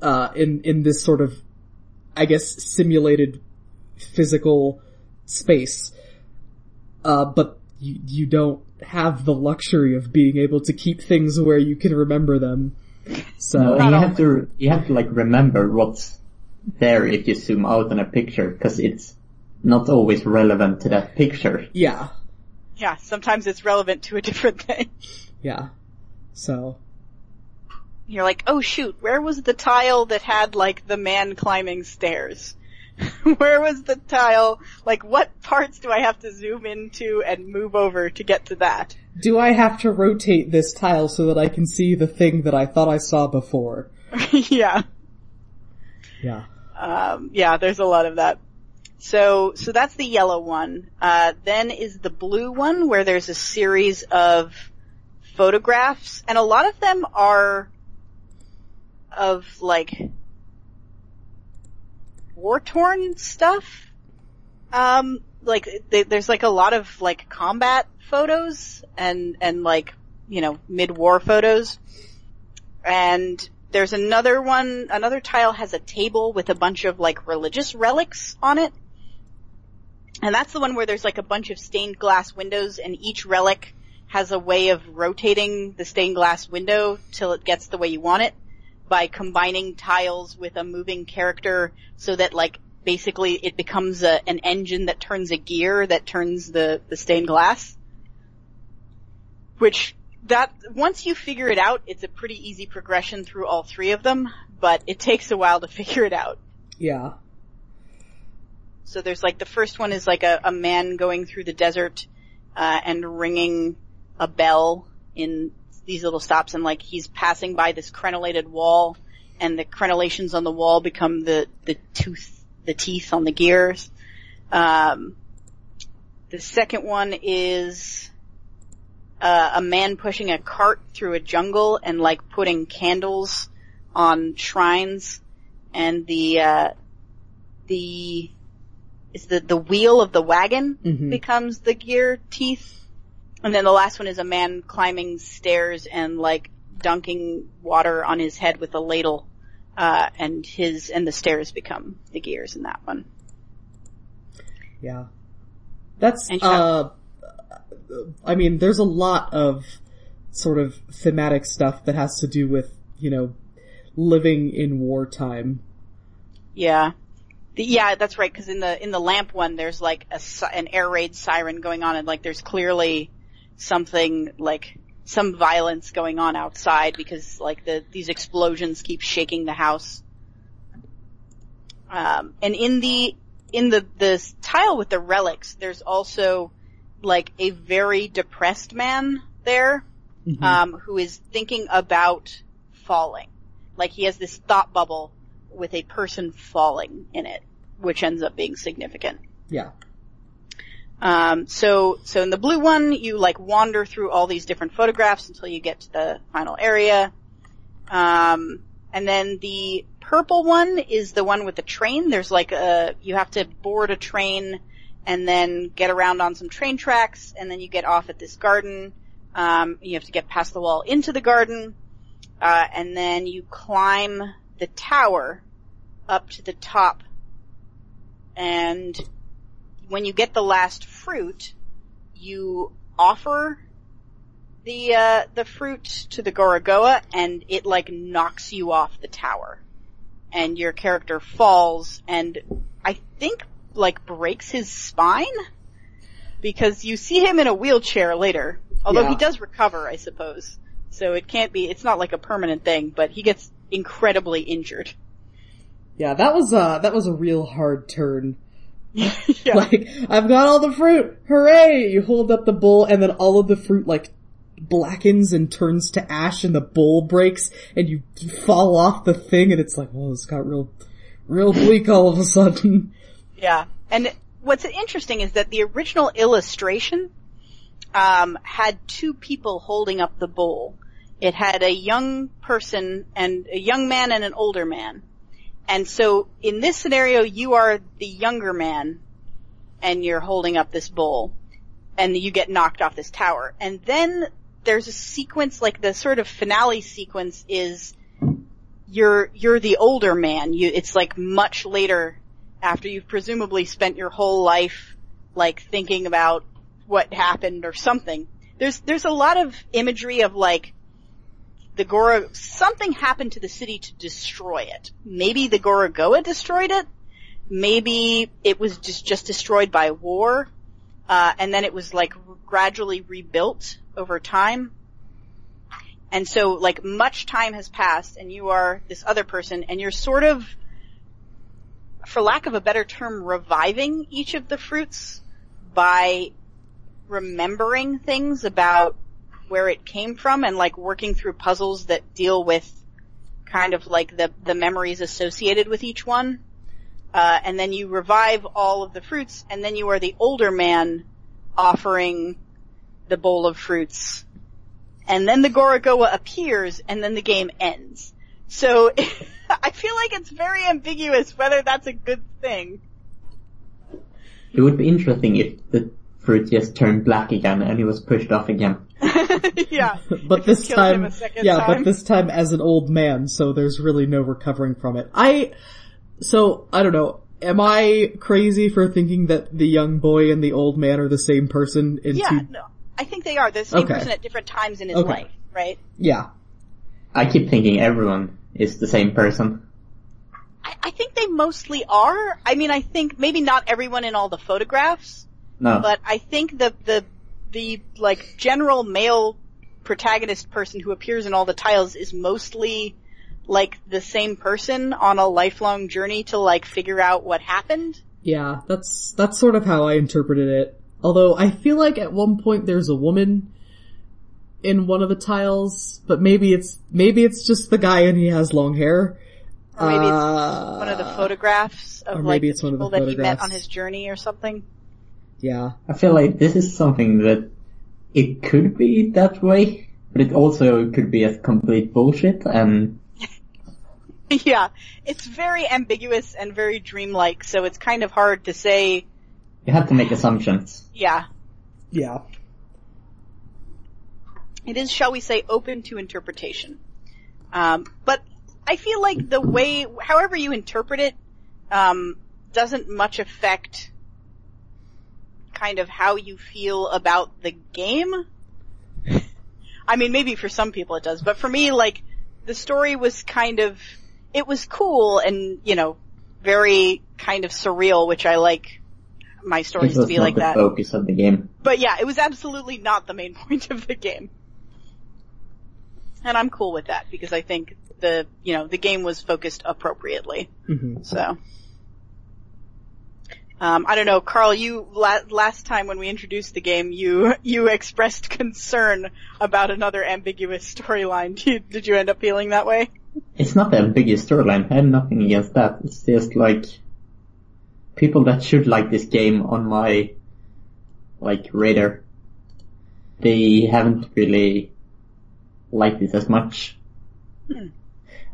Uh, in, in this sort of, I guess, simulated physical space. Uh, but you, you don't have the luxury of being able to keep things where you can remember them. So, No, you have to you have to like remember what's there if you zoom out on a picture because it's not always relevant to that picture. yeah, Yeah, sometimes it's relevant to a different thing. yeah. So, You're like, oh shoot, where was the tile that had like the man climbing stairs? where was the tile? Like what parts do I have to zoom into and move over to get to that? do I have to rotate this tile so that I can see the thing that I thought I saw before? yeah. Yeah. Um, yeah, there's a lot of that. So, so that's the yellow one. Uh, then is the blue one where there's a series of photographs and a lot of them are of like war torn stuff. Um, like they, there's like a lot of like combat photos and, and like, you know, mid-war photos. And there's another one, another tile has a table with a bunch of like religious relics on it. And that's the one where there's like a bunch of stained glass windows and each relic has a way of rotating the stained glass window till it gets the way you want it by combining tiles with a moving character so that like basically it becomes a, an engine that turns a gear that turns the, the stained glass. Which that, once you figure it out, it's a pretty easy progression through all three of them, but it takes a while to figure it out. Yeah. So there's like the first one is like a, a man going through the desert uh, and ringing a bell in these little stops, and like he's passing by this crenellated wall, and the crenellations on the wall become the the tooth, the teeth on the gears. Um, the second one is uh, a man pushing a cart through a jungle and like putting candles on shrines, and the uh, the is the the wheel of the wagon Mhm. becomes the gear teeth, and then the last one is a man climbing stairs and like dunking water on his head with a ladle, uh, and his and the stairs become the gears in that one. Yeah. That's, uh, I mean, there's a lot of sort of thematic stuff that has to do with, you know, living in wartime. Yeah. Yeah, that's right. Because in the in the lamp one, there's like a an air raid siren going on, and like there's clearly something like some violence going on outside because like the these explosions keep shaking the house. Um, and in the in the the tile with the relics, there's also like a very depressed man there Mhm. um, who is thinking about falling. Like he has this thought bubble with a person falling in it, which ends up being significant. yeah. Um, so, so in the blue one, you like wander through all these different photographs until you get to the final area. Um, and then the purple one is the one with the train. There's like a, you have to board a train and then get around on some train tracks and then you get off at this garden. Um, you have to get past the wall into the garden. Uh, and then you climb the tower up to the top and when you get the last fruit, you offer the uh, the fruit to the Gorogoa, and it like knocks you off the tower, and your character falls, and I think like breaks his spine because you see him in a wheelchair later. Although Yeah. he does recover, I suppose. So it can't be. It's not like a permanent thing, but he gets incredibly injured. Yeah, that was, uh, that was a real hard turn. yeah. Like, I've got all the fruit! Hooray! You hold up the bowl and then all of the fruit like blackens and turns to ash and the bowl breaks and you fall off the thing and it's like, well, it's got real, real bleak all of a sudden. Yeah. And what's interesting is that the original illustration um, had two people holding up the bowl. It had a young person and a young man and an older man. And so in this scenario, you are the younger man and you're holding up this bowl and you get knocked off this tower. And then there's a sequence, like the sort of finale sequence is you're, you're the older man. You, it's like much later after you've presumably spent your whole life like thinking about what happened or something. There's there's a lot of imagery of like the Gora something happened to the city to destroy it. Maybe the Gorogoa destroyed it. Maybe it was just just destroyed by war. Uh, and then it was like gradually rebuilt over time. And so like much time has passed and you are this other person and you're sort of for lack of a better term, reviving each of the fruits by remembering things about where it came from and like working through puzzles that deal with kind of like the, the memories associated with each one. Uh, and then you revive all of the fruits and then you are the older man offering the bowl of fruits. And then the Gorogoa appears and then the game ends. So I feel like it's very ambiguous whether that's a good thing. It would be interesting if the fruit just turned black again and he was pushed off again. yeah. But this time, yeah, time. but this time as an old man, so there's really no recovering from it. I, so, I don't know, am I crazy for thinking that the young boy and the old man are the same person in Yeah, two, no. I think they are. They're the same Okay. person at different times in his Okay. life, right? yeah. I keep thinking everyone is the same person. I, I think they mostly are. I mean, I think maybe not everyone in all the photographs, No. but I think the, the, the, like, general male protagonist person who appears in all the tiles is mostly, like, the same person on a lifelong journey to, like, figure out what happened. Yeah, that's that's sort of how I interpreted it. Although I feel like at one point there's a woman in one of the tiles, but maybe it's maybe it's just the guy and he has long hair. Or maybe it's Uh, one of the photographs or of maybe like it's the one of the people that he met on his journey or something. Yeah, I feel like this is something that it could be that way, but it also could be a complete bullshit and yeah, it's very ambiguous and very dreamlike, so it's kind of hard to say. you have to make assumptions. Yeah, yeah, it is, shall we say, open to interpretation. Um, but I feel like the way, however you interpret it, um, doesn't much affect kind of how you feel about the game. I mean, maybe for some people it does, but for me, like, the story was kind of, it was cool and, you know, very kind of surreal, which I like my stories to be like the that. focus of the game. But yeah, it was absolutely not the main point of the game. And I'm cool with that because I think the, you know, the game was focused appropriately. hmm So. Um, I don't know, Carl. You la- last time when we introduced the game, you you expressed concern about another ambiguous storyline. Did you, did you end up feeling that way? It's not the biggest storyline. I have nothing against that. It's just like people that should like this game on my like radar. They haven't really liked it as much. Hmm.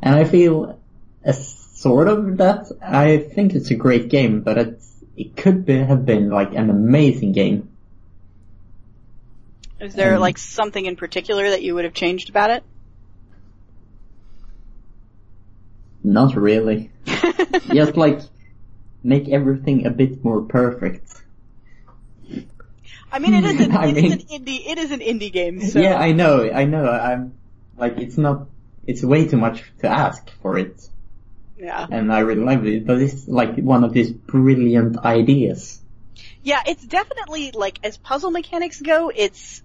And I feel as sort of that. I think it's a great game, but it's, it could be, have been like an amazing game. Is there Um, like something in particular that you would have changed about it? Not really. Just like make everything a bit more perfect. I mean, it is an, I it is mean- an indie it is an indie game. So. Yeah, I know, I know. I'm like it's not. It's way too much to ask for it, yeah. and I really love it. But it's like one of these brilliant ideas. Yeah, it's definitely like as puzzle mechanics go, it's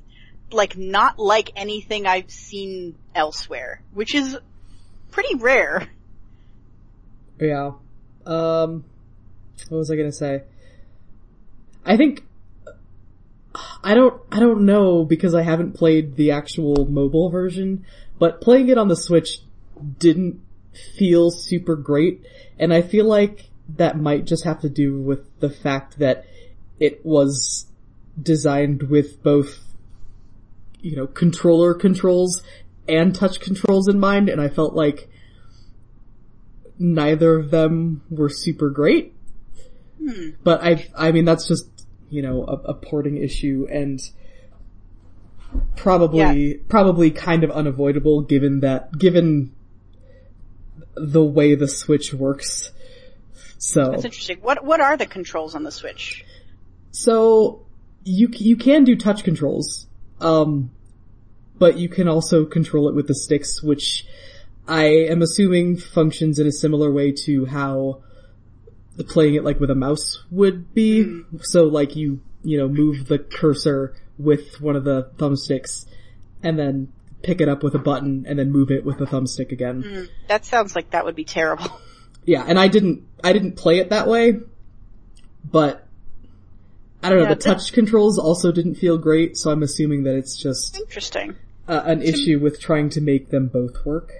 like not like anything I've seen elsewhere, which is pretty rare. yeah. Um, what was I gonna say? I think I don't I don't know because I haven't played the actual mobile version, but playing it on the Switch didn't feel super great, and I feel like that might just have to do with the fact that it was designed with both you know controller controls and touch controls in mind, and I felt like neither of them were super great. Hmm. But I, I mean, that's just, you know, a, a porting issue and probably, probably kind of unavoidable given that, given the way the Switch works. So, That's interesting. What what are the controls on the Switch? so you, you can do touch controls, um, but you can also control it with the sticks, which I am assuming functions in a similar way to how playing it like with a mouse would be. So like you, you know, move the cursor with one of the thumbsticks and then pick it up with a button and then move it with the thumbstick again. That sounds like that would be terrible. Yeah, and I didn't, I didn't play it that way, but I don't know, Yeah, the touch controls also didn't feel great, so I'm assuming that it's just Interesting. uh, an issue with trying to make them both work.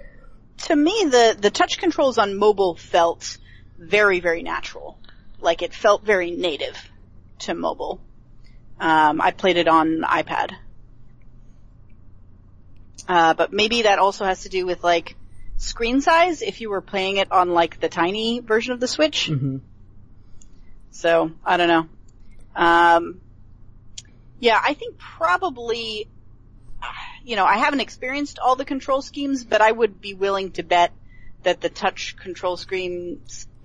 To me, the the touch controls on mobile felt very very natural. Like it felt very native to mobile. Um, I played it on iPad. Uh, but maybe that also has to do with like screen size if you were playing it on like the tiny version of the Switch. hmm So, I don't know. Um, yeah, I think probably, you know, I haven't experienced all the control schemes, but I would be willing to bet that the touch control scheme,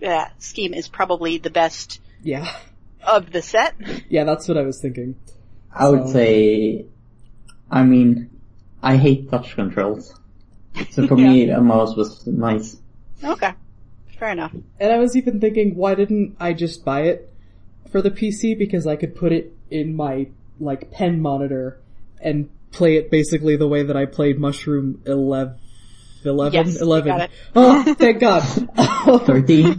uh, scheme is probably the best Yeah. of the set. Yeah, that's what I was thinking. I would So- say, I mean, I hate touch controls. So for me, a mouse was nice. Okay. Fair enough. And I was even thinking, why didn't I just buy it for the PC? Because I could put it in my, like, pen monitor and play it basically the way that I played Mushroom 11. 11? Yes, you 11. got it. Oh, thank god. 13.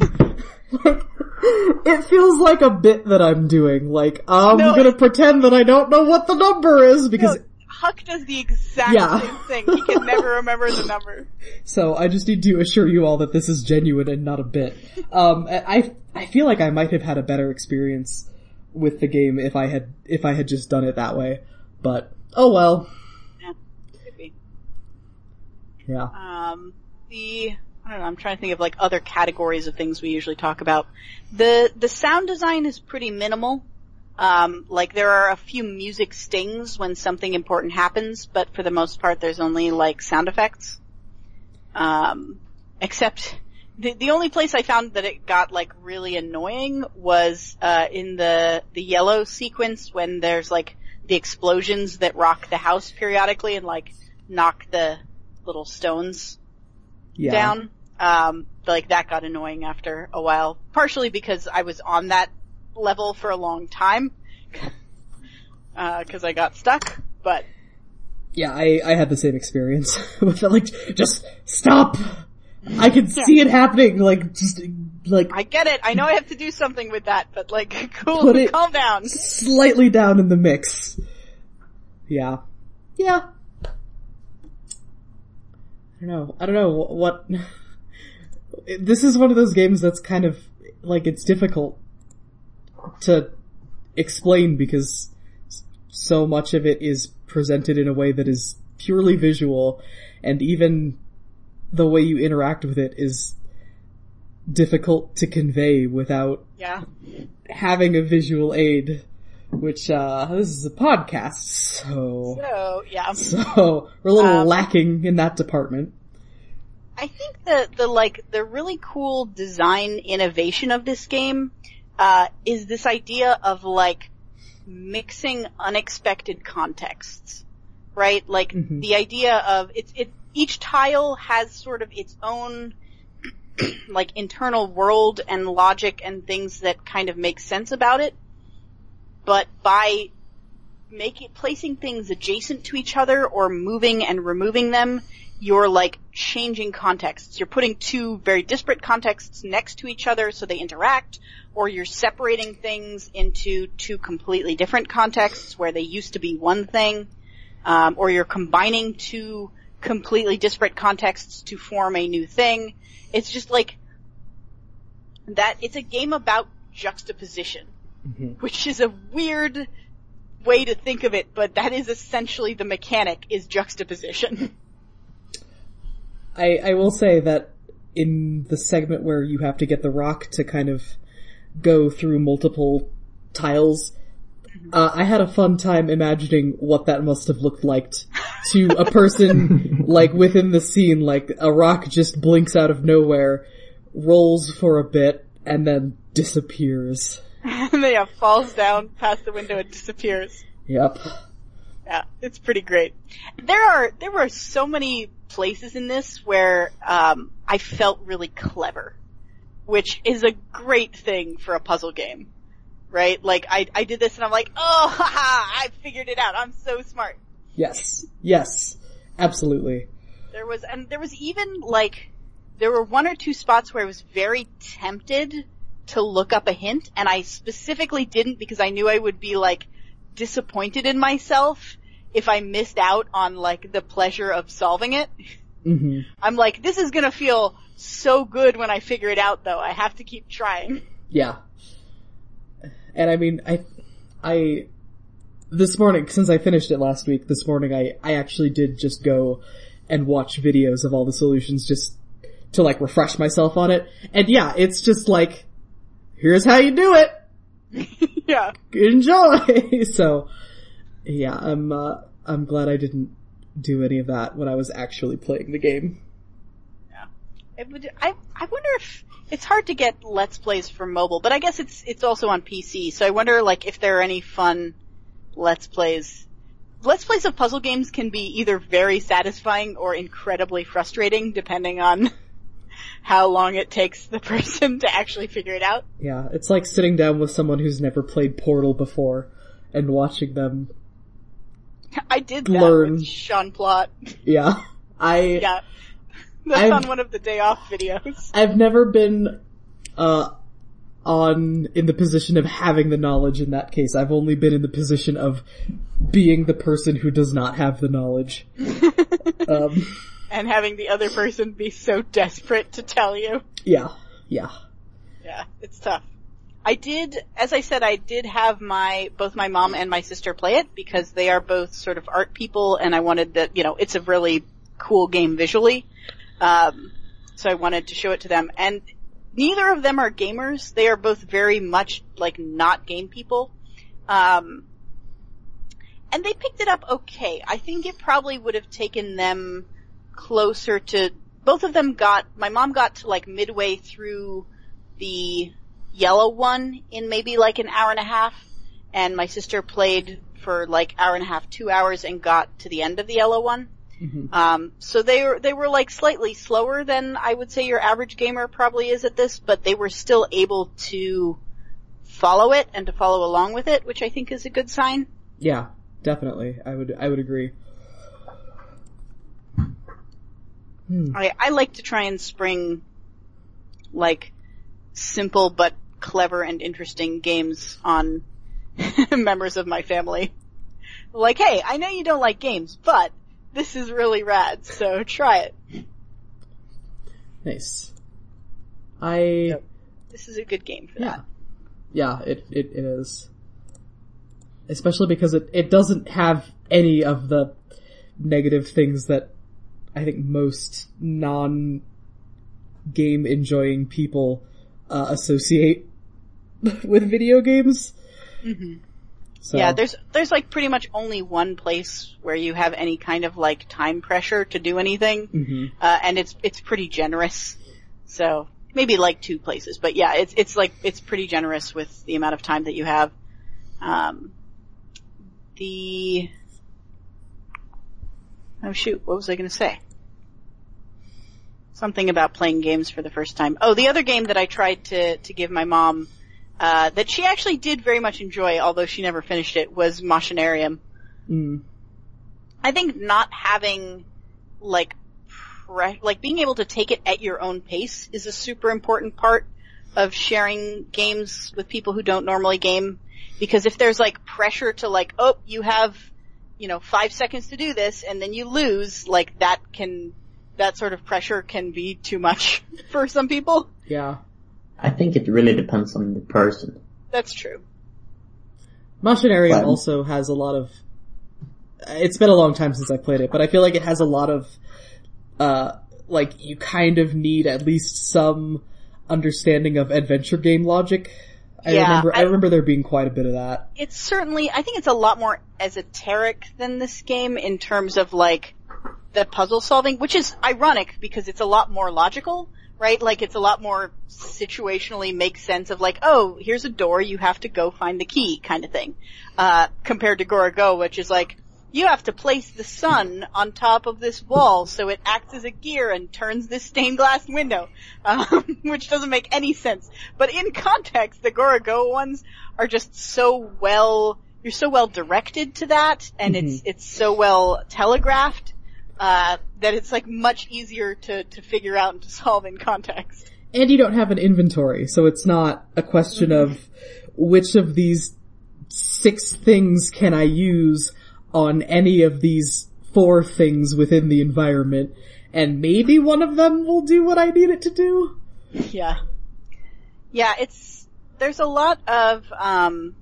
it feels like a bit that I'm doing. Like, I'm No, gonna it- pretend that I don't know what the number is because No, Huck does the exact Yeah. same thing. He can never remember the number. So I just need to assure you all that this is genuine and not a bit. Um, I I feel like I might have had a better experience with the game if I had if I had just done it that way. But oh well. Yeah. Um, the I don't know. I'm trying to think of like other categories of things we usually talk about. The the sound design is pretty minimal. Um, like there are a few music stings when something important happens, but for the most part, there's only like sound effects. Um, except the the only place I found that it got like really annoying was uh, in the the yellow sequence when there's like the explosions that rock the house periodically and like knock the little stones Yeah. down. Um, like that got annoying after a while, partially because I was on that level for a long time, uh, cause I got stuck, but Yeah, I, I had the same experience with it, like, just stop! I can see it happening, like, just, like, I get it. I know I have to do something with that, but like, cool, calm down. slightly down in the mix. Yeah. Yeah. I don't know. I don't know what, this is one of those games that's kind of, like, it's difficult to explain because so much of it is presented in a way that is purely visual and even the way you interact with it is difficult to convey without Yeah. having a visual aid, which, uh, this is a podcast, so, So, yeah. so, we're a little Um, lacking in that department. I think the, the like, the really cool design innovation of this game, uh, is this idea of like, mixing unexpected contexts. Right? Like, Mhm. the idea of, it's, it, each tile has sort of its own, like, internal world and logic and things that kind of make sense about it. But by making, placing things adjacent to each other or moving and removing them, you're like changing contexts. You're putting two very disparate contexts next to each other so they interact, or you're separating things into two completely different contexts where they used to be one thing, um, or you're combining two completely disparate contexts to form a new thing. It's just like that. It's a game about juxtaposition, Mhm. which is a weird way to think of it, but that is essentially the mechanic is juxtaposition. I, I will say that in the segment where you have to get the rock to kind of go through multiple tiles, uh, I had a fun time imagining what that must have looked like to a person like within the scene, like a rock just blinks out of nowhere, rolls for a bit, and then disappears. and then yeah, falls down past the window and disappears. Yep. Yeah, it's pretty great. There are there were so many places in this where um, I felt really clever, which is a great thing for a puzzle game, right? Like I I did this and I'm like, oh, haha, I figured it out. I'm so smart. Yes. Yes. Absolutely. There was and there was even like there were one or two spots where I was very tempted to look up a hint, and I specifically didn't because I knew I would be like disappointed in myself if I missed out on like the pleasure of solving it. hmm I'm like, this is gonna feel so good when I figure it out though. I have to keep trying. Yeah. And I mean, I, I, this morning, since I finished it last week, this morning I, I actually did just go and watch videos of all the solutions just to like refresh myself on it. And yeah, it's just like, here's how you do it! yeah. Enjoy! so, yeah, I'm, uh, I'm glad I didn't do any of that when I was actually playing the game. It would, I, I wonder if, it's hard to get Let's Plays for mobile, but I guess it's, it's also on PC, so I wonder like if there are any fun Let's Plays. Let's Plays of puzzle games can be either very satisfying or incredibly frustrating depending on how long it takes the person to actually figure it out. Yeah, it's like sitting down with someone who's never played Portal before and watching them I did that Learn. with Sean Plott. Yeah. I, Yeah. That's I've- on one of the day off videos. I've never been, uh, on in the position of having the knowledge in that case. I've only been in the position of being the person who does not have the knowledge. um, and having the other person be so desperate to tell you. yeah, yeah. Yeah, it's tough. I did, as I said, I did have my, both my mom and my sister play it because they are both sort of art people and I wanted that, you know, it's a really cool game visually. Um, so I wanted to show it to them and neither of them are gamers. They are both very much like not game people. Um, and they picked it up okay. I think it probably would have taken them closer to, both of them got, my mom got to like midway through the yellow one in maybe like an hour and a half, and my sister played for like hour and a half, two hours, and got to the end of the yellow one. Mhm. Um, so they were they were like slightly slower than I would say your average gamer probably is at this, but they were still able to follow it and to follow along with it, which I think is a good sign. Yeah, definitely. I would, I would agree. Hmm. I, I like to try and spring like simple but clever and interesting games on members of my family. Like, hey, I know you don't like games, but this is really rad, so try it. Nice. I, This is a good game for yeah. that. Yeah, it, it, it is. Especially because it, it doesn't have any of the negative things that I think most non game enjoying people uh, associate with video games. Mhm. So, Yeah, there's there's like pretty much only one place where you have any kind of like time pressure to do anything, Mhm. uh, and it's it's pretty generous. So maybe like two places, but yeah, it's it's like it's pretty generous with the amount of time that you have. Um, the oh shoot, what was I going to say? Something about playing games for the first time. Oh, the other game that I tried to to give my mom uh, that she actually did very much enjoy, although she never finished it, was Machinarium. Mm. I think not having like pre- like being able to take it at your own pace is a super important part of sharing games with people who don't normally game. Because if there's like pressure to like, oh, you have, you know, five seconds to do this and then you lose, like that can, that sort of pressure can be too much for some people. Yeah. I think it really depends on the person. That's true. Machinarium Fun. also has a lot of. It's been a long time since I played it, but I feel like it has a lot of, uh, like you kind of need at least some understanding of adventure game logic. I Yeah, remember, I, I- remember there being quite a bit of that. it's certainly I think it's a lot more esoteric than this game in terms of like the puzzle solving, which is ironic because it's a lot more logical, right? Like it's a lot more situationally makes sense of like, oh, here's a door, you have to go find the key kind of thing. Uh, compared to Gorogoa, which is like, you have to place the sun on top of this wall so it acts as a gear and turns this stained glass window, um, which doesn't make any sense. But in context, the Gorogoa ones are just so well, you're so well directed to that, and it's it's so well telegraphed uh, that it's like much easier to to figure out and to solve in context. And you don't have an inventory, so it's not a question of which of these six things can I use on any of these four things within the environment, and maybe one of them will do what I need it to do. Yeah. Yeah, it's, there's a lot of, um,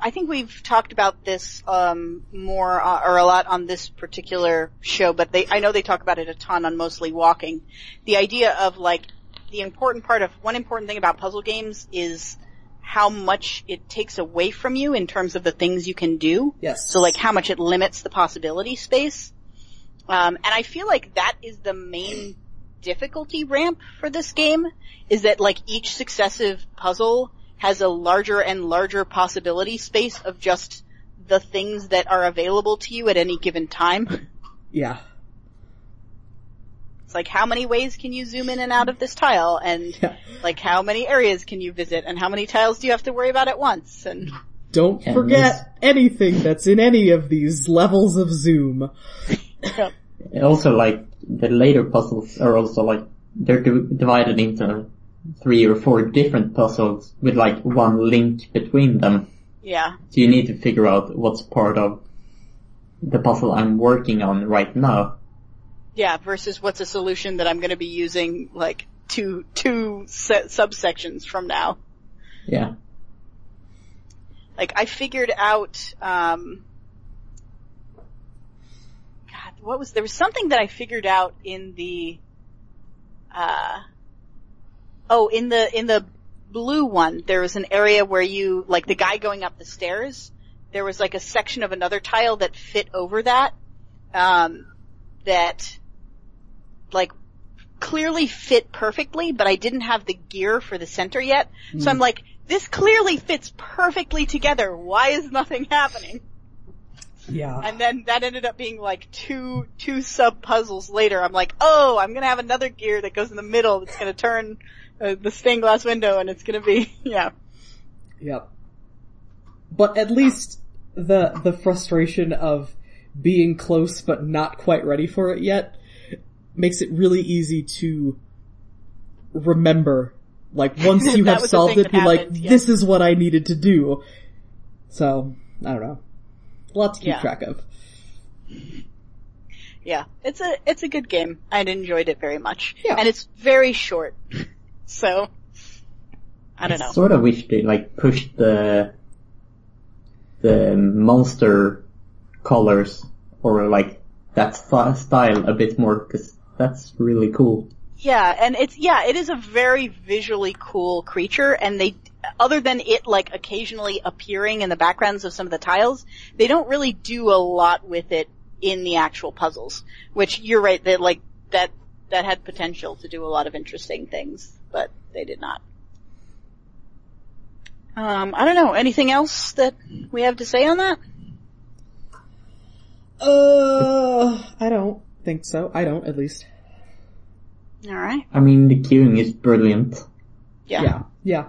I think we've talked about this, um, more, uh, or a lot on this particular show, but they, I know they talk about it a ton on mostly walking. The idea of like, the important part of, one important thing about puzzle games is how much it takes away from you in terms of the things you can do. Yes. So like how much it limits the possibility space. Um, and I feel like that is the main difficulty ramp for this game is that like each successive puzzle has a larger and larger possibility space of just the things that are available to you at any given time. Yeah. It's like how many ways can you zoom in and out of this tile and Yeah. like how many areas can you visit and how many tiles do you have to worry about at once and Don't Yeah, forget anything that's in any of these levels of zoom. And Also, like the later puzzles are also like they're divided into three or four different puzzles with like one link between them. Yeah. So you need to figure out what's part of the puzzle I'm working on right now. Yeah, versus what's a solution that I'm going to be using like two two se- subsections from now. Yeah. Like I figured out um God, what was there was something that I figured out in the uh oh, in the in the blue one, there was an area where you like the guy going up the stairs, there was like a section of another tile that fit over that um that like clearly fit perfectly, but I didn't have the gear for the center yet. So I'm like, this clearly fits perfectly together. Why is nothing happening? Yeah. And then that ended up being like two, two sub puzzles later. I'm like, oh, I'm gonna have another gear that goes in the middle that's gonna turn uh, the stained glass window and it's gonna be, yeah. Yep. But at least the the frustration of being close but not quite ready for it yet makes it really easy to remember. Like once you have solved it, be like, happened, yeah. this is what I needed to do. So, I don't know. A lot to keep Yeah. track of. Yeah. It's a, it's a good game. I enjoyed it very much. Yeah. And it's very short. So, I don't know. I Sort of wish they like pushed the the monster colors or like that style a bit more because that's really cool. Yeah, and it's yeah, it is a very visually cool creature, and they, other than it like occasionally appearing in the backgrounds of some of the tiles, they don't really do a lot with it in the actual puzzles. Which you're right that like that that had potential to do a lot of interesting things, but they did not. Um, I don't know. Anything else that we have to say on that? Uh, I don't think so. I don't, at least. All right. I mean, the queuing is brilliant. Yeah. Yeah. Yeah.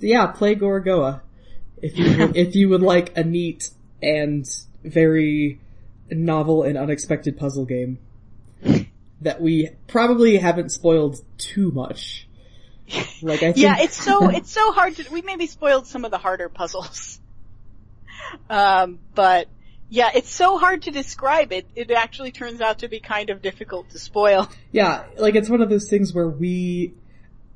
Yeah, play Gorogoa. If you if you would like a neat and very novel and unexpected puzzle game that we probably haven't spoiled too much. Like I think Yeah, it's so it's so hard to. We maybe spoiled some of the harder puzzles, um, but yeah, it's so hard to describe. It it actually turns out to be kind of difficult to spoil. Yeah, like it's one of those things where we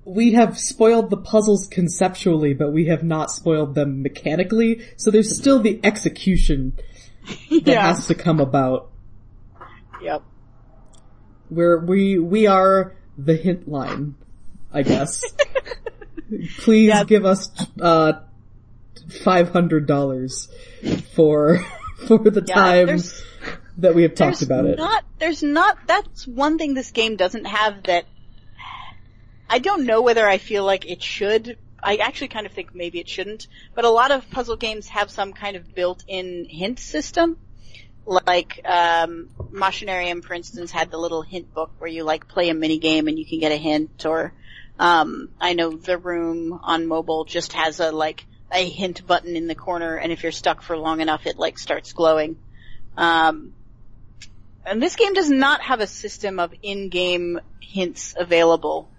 we have spoiled the puzzles conceptually, but we have not spoiled them mechanically. So there's still the execution that yeah. has to come about. Yep. Where we we are the hint line, I guess. Please Yeah. give us uh five hundred dollars for for the Yeah, time that we have talked about it. not. There's not. That's one thing this game doesn't have that. I don't know whether I feel like it should. I actually kind of think maybe it shouldn't. But a lot of puzzle games have some kind of built-in hint system. Like um, Machinarium, for instance, had the little hint book where you like play a mini game and you can get a hint. Or um, I know The Room on mobile just has a like a hint button in the corner, and if you're stuck for long enough, it like starts glowing. Um, and this game does not have a system of in-game hints available.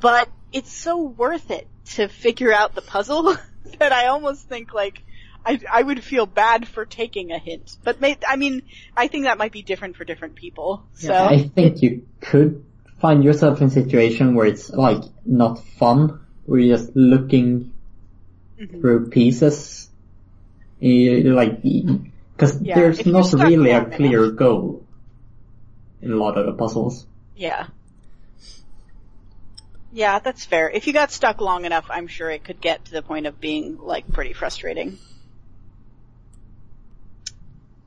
But it's so worth it to figure out the puzzle that I almost think like I, I would feel bad for taking a hint. But may, I mean, I think that might be different for different people. So I think you could find yourself in a situation where it's like not fun, where you're just looking Mhm. through pieces. You, like, because Yeah, there's not really a clear enough. goal in a lot of the puzzles. yeah. Yeah, that's fair. If you got stuck long enough, I'm sure it could get to the point of being like pretty frustrating.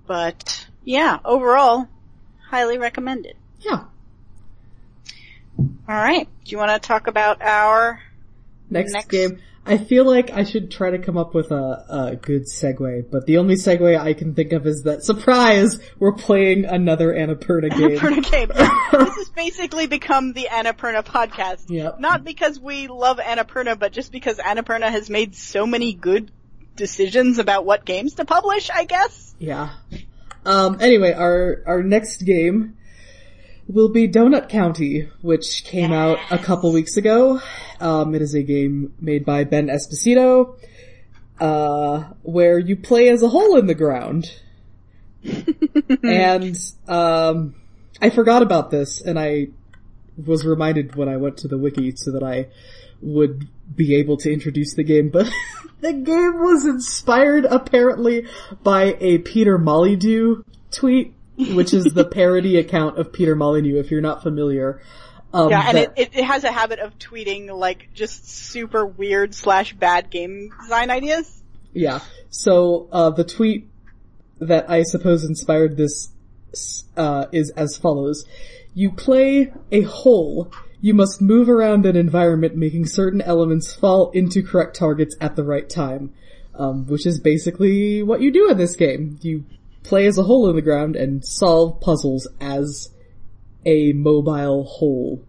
But yeah, overall, highly recommended. Yeah. Alright, do you want to talk about our Next, Next- game. I feel like I should try to come up with a, a good segue, but the only segue I can think of is that surprise, we're playing another Annapurna game. Annapurna game? this has basically become the Annapurna podcast. Yep. Not because we love Annapurna, but just because Annapurna has made so many good decisions about what games to publish, I guess. Yeah. Um, anyway, our, our next game will be Donut County, which came out a couple weeks ago. Um, it is a game made by Ben Esposito, uh, where you play as a hole in the ground. and, um, I forgot about this and I was reminded when I went to the wiki so that I would be able to introduce the game, but the game was inspired apparently by a Peter Molydeux tweet, which is the parody account of Peter Molydeux if you're not familiar. Um, Yeah, and that- it, it, has a habit of tweeting like just super weird slash bad game design ideas. Yeah. So uh, the tweet that I suppose inspired this uh, is as follows: You play a hole. You must move around an environment, making certain elements fall into correct targets at the right time, um, which is basically what you do in this game. You play as a hole in the ground and solve puzzles as a mobile hole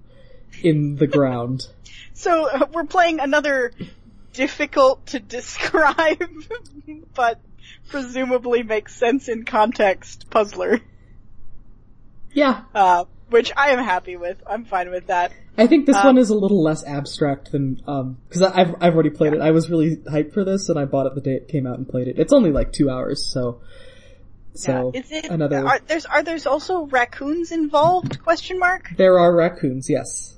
in the ground. So uh, we're playing another difficult to describe, but presumably makes sense in context puzzler, Yeah, uh, which I am happy with. I'm fine with that. I think this Um, one is a little less abstract than um because I've I've already played it. I was really hyped for this, and I bought it the day it came out and played it. It's only like two hours, so so yeah. Is it another. Are, there's are there's also raccoons involved? Question mark. there are raccoons. Yes,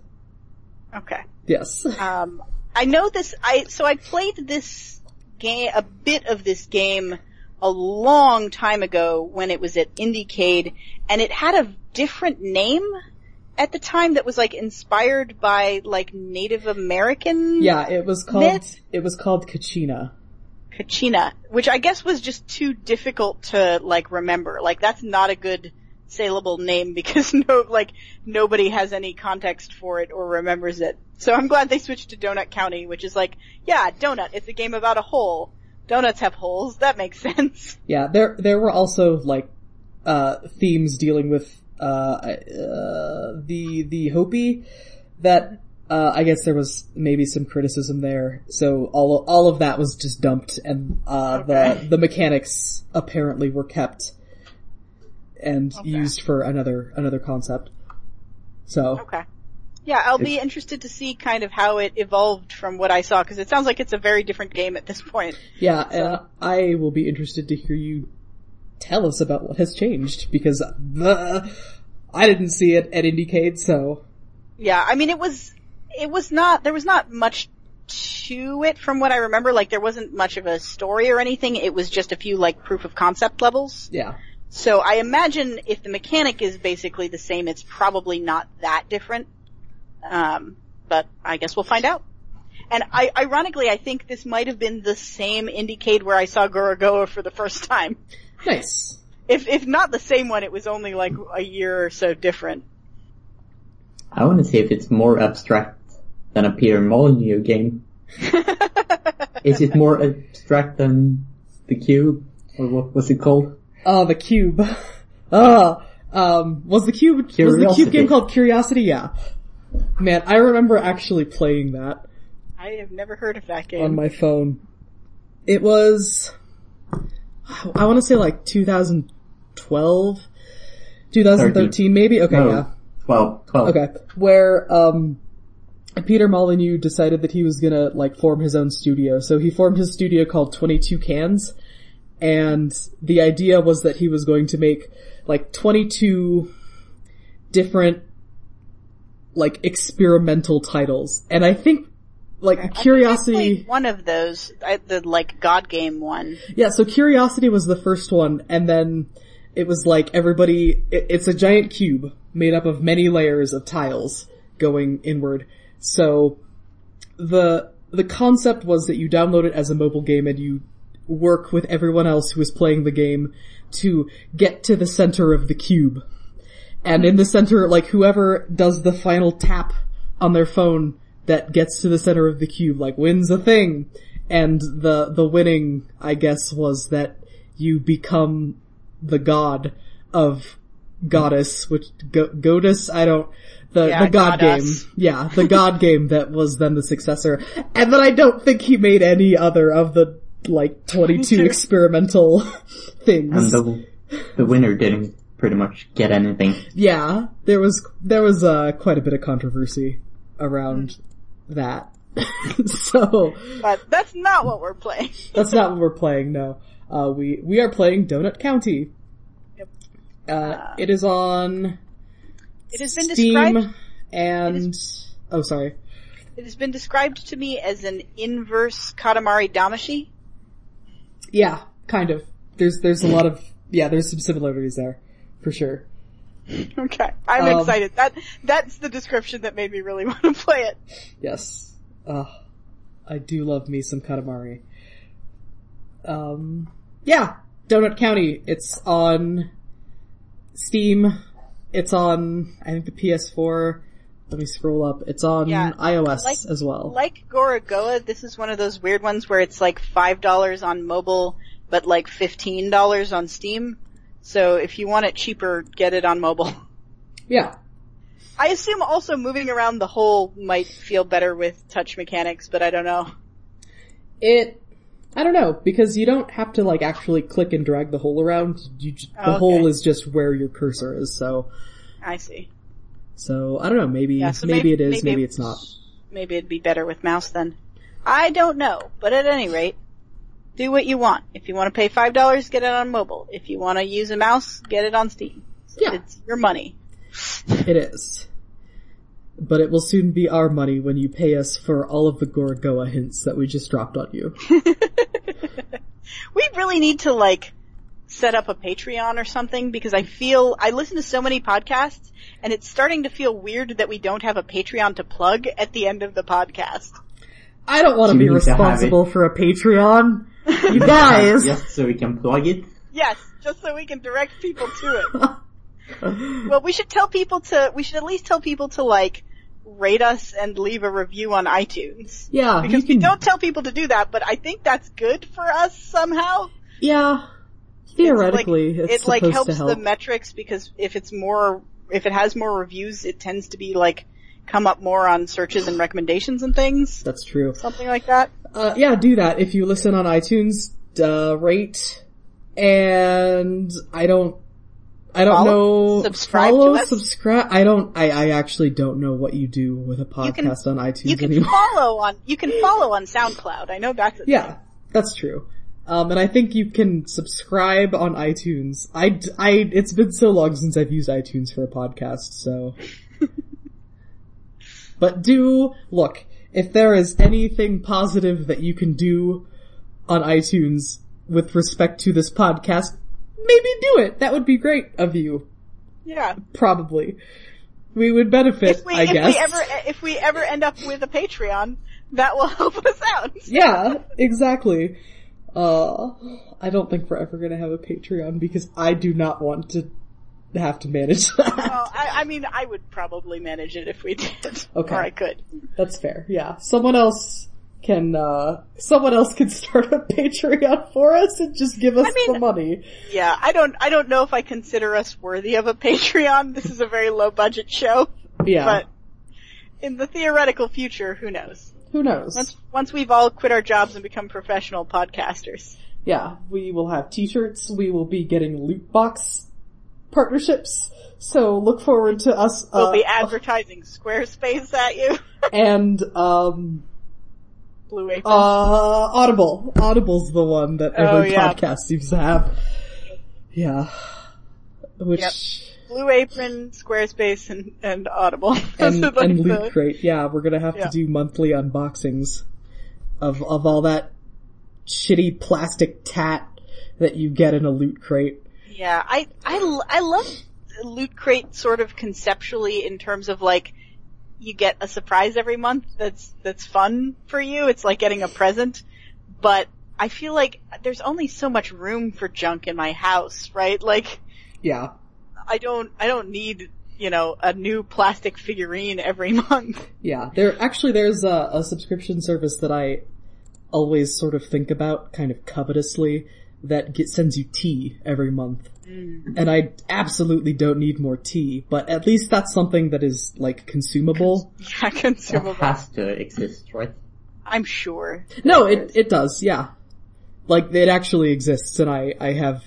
Okay. yes. Um, I know this. I so I played this game, a bit of this game, a long time ago when it was at Indiecade, and it had a different name at the time that was like inspired by like Native American. Yeah, it was called Myth? it was called Kachina. Kachina, which I guess was just too difficult to like remember. Like that's not a good saleable name because no, like nobody has any context for it or remembers it. So I'm glad they switched to Donut County, which is like, yeah, donut. It's a game about a hole. Donuts have holes. That makes sense. Yeah, there there were also like uh themes dealing with uh, uh the the Hopi that uh I guess there was maybe some criticism there. So all all of that was just dumped and uh Okay. the the mechanics apparently were kept and Okay. used for another another concept. So Okay. Yeah, I'll be interested to see kind of how it evolved from what I saw because it sounds like it's a very different game at this point. yeah, uh, I will be interested to hear you tell us about what has changed because uh, I didn't see it at Indiecade, so Yeah, I mean it was it was not there was not much to it from what I remember. Like there wasn't much of a story or anything. It was just a few like proof of concept levels. yeah. So I imagine if the mechanic is basically the same, it's probably not that different. Um, but I guess we'll find out. And I, ironically, I think this might have been the same Indiecade where I saw Gorogoa for the first time. Nice. If if not the same one, it was only like a year or so different. I want to see if it's more abstract than a Peter Molyneux game. Is it more abstract than the Cube? Or what was it called? Oh, the cube. Ah, um, was the cube, was the cube game called Curiosity? Yeah. Man, I remember actually playing that I have never heard of that game. on my phone. It was, I want to say like 2012, 2013 maybe? Okay, No. yeah. 12, 12. Okay. Where, um, Peter Molyneux decided that he was gonna, like, form his own studio. So he formed his studio called 22 Cans, and the idea was that he was going to make, like, 22 different, like, experimental titles. And I think, like, I Curiosity... one of those, the like God game one. Yeah, so Curiosity was the first one, and then it was like everybody, it, it's a giant cube made up of many layers of tiles going inward. So the, the concept was that you download it as a mobile game and you work with everyone else who is playing the game to get to the center of the cube. And in the center, like whoever does the final tap on their phone that gets to the center of the cube, like wins a thing. And the, the winning, I guess, was that you become the god of goddess, which, go, goddess, I don't, the, Yeah, the god goddess. game. Yeah, the god game that was then the successor. And then I don't think he made any other of the, like, 22 experimental And things. the, the winner didn't pretty much get anything. Yeah, there was there was uh, quite a bit of controversy around that. so But that's not what we're playing. that's not what we're playing. No, uh, we we are playing Donut County. Yep. Uh, it is on It has been Steam described. and oh, sorry. It has been described to me as an inverse Katamari Damacy. Yeah, kind of. There's there's a lot of yeah. There's some similarities there, for sure. Okay, I'm Um, excited. That that's the description that made me really want to play it. Yes. Uh, I do love me some Katamari. Um, yeah, Donut County. It's on Steam. It's on, I think the PS4. Let me scroll up. It's on Yeah, iOS like- as well. Like Gorogoa, this is one of those weird ones where it's like five dollars on mobile, but like fifteen dollars on Steam. So if you want it cheaper, get it on mobile. yeah. I assume also moving around the hole might feel better with touch mechanics, but I don't know. It, I don't know, because you don't have to like actually click and drag the hole around. You, j- the oh, Okay. hole is just where your cursor is, so, I see. so I don't know, maybe, Yeah, so maybe it is, maybe, maybe- it's not. Maybe it'd be better with mouse then. I don't know, but at any rate, do what you want. If you want to pay five dollars, get it on mobile. If you want to use a mouse, get it on Steam. Yeah. It's your money. It is. But it will soon be our money when you pay us for all of the Gorogoa hints that we just dropped on you. We really need to like set up a Patreon or something because I feel I listen to so many podcasts and it's starting to feel weird that we don't have a Patreon to plug at the end of the podcast. I don't want to be need to responsible for a Patreon. You guys! Just so we can plug it. Yes, just so we can direct people to it. Well, we should tell people to, we should at least tell people to like, rate us and leave a review on iTunes. yeah, Because you can, we don't tell people to do that, but I think that's good for us somehow. yeah, theoretically, like, it's it like helps help. the metrics because if it's more, if it has more reviews, it tends to be like, come up more on searches and recommendations and things. That's true. Something like that. Uh, yeah, do that if you listen on iTunes. Uh, rate and I don't. I don't Follow? know. Subscribe follow, subscribe. I don't. I, I actually don't know what you do with a You can- podcast on iTunes You can anymore. follow on, you can follow on SoundCloud. I know that's Yeah, that's true. Um, and I think you can subscribe on iTunes. I, I- it's been so long since I've used iTunes for a podcast, so. but do, look, if there is anything positive that you can do on iTunes with respect to this podcast, maybe do it. That would be great of you. Yeah. Probably. We would benefit, If we, I if guess. we ever, if we ever end up with a Patreon, that will help us out. Yeah, exactly. Uh, I don't think we're ever gonna have a Patreon because I do not want to have to manage that. Well, I, I mean, I would probably manage it if we did. Okay. Or I could. That's fair. Yeah, someone else can. uh Someone else can start a Patreon for us and just give us I mean- the money. Yeah, I don't, I don't know if I consider us worthy of a Patreon. This is a very low budget show, Yeah. but in the theoretical future, who knows? Who knows? Once, once we've all quit our jobs and become professional podcasters. Yeah, we will have t-shirts. We will be getting loot box partnerships. So look forward to us. We'll uh, be advertising Squarespace at you. and um Blue Apron. Uh, Audible. Audible's the one that Oh, every yeah. podcast seems to have. Yeah. Which, Yep. Blue Apron, Squarespace, and, and Audible. and, like, and the- Loot Crate. Yeah, we're gonna have Yeah. to do monthly unboxings of, of all that shitty plastic tat that you get in a Loot Crate. Yeah, I, I, I love Loot Crate sort of conceptually in terms of like, you get a surprise every month that's, that's fun for you. It's like getting a present. But I feel like there's only so much room for junk in my house, right? Like, Yeah. I don't, I don't need, you know, a new plastic figurine every month. Yeah. There, actually there's a, a subscription service that I always sort of think about kind of covetously that get, sends you tea every month. Mm. And I absolutely don't need more tea, but at least that's something that is like consumable. Yeah, That consumable. has to exist, right? I'm sure. No, it, it does, yeah. Like, it actually exists and I, I have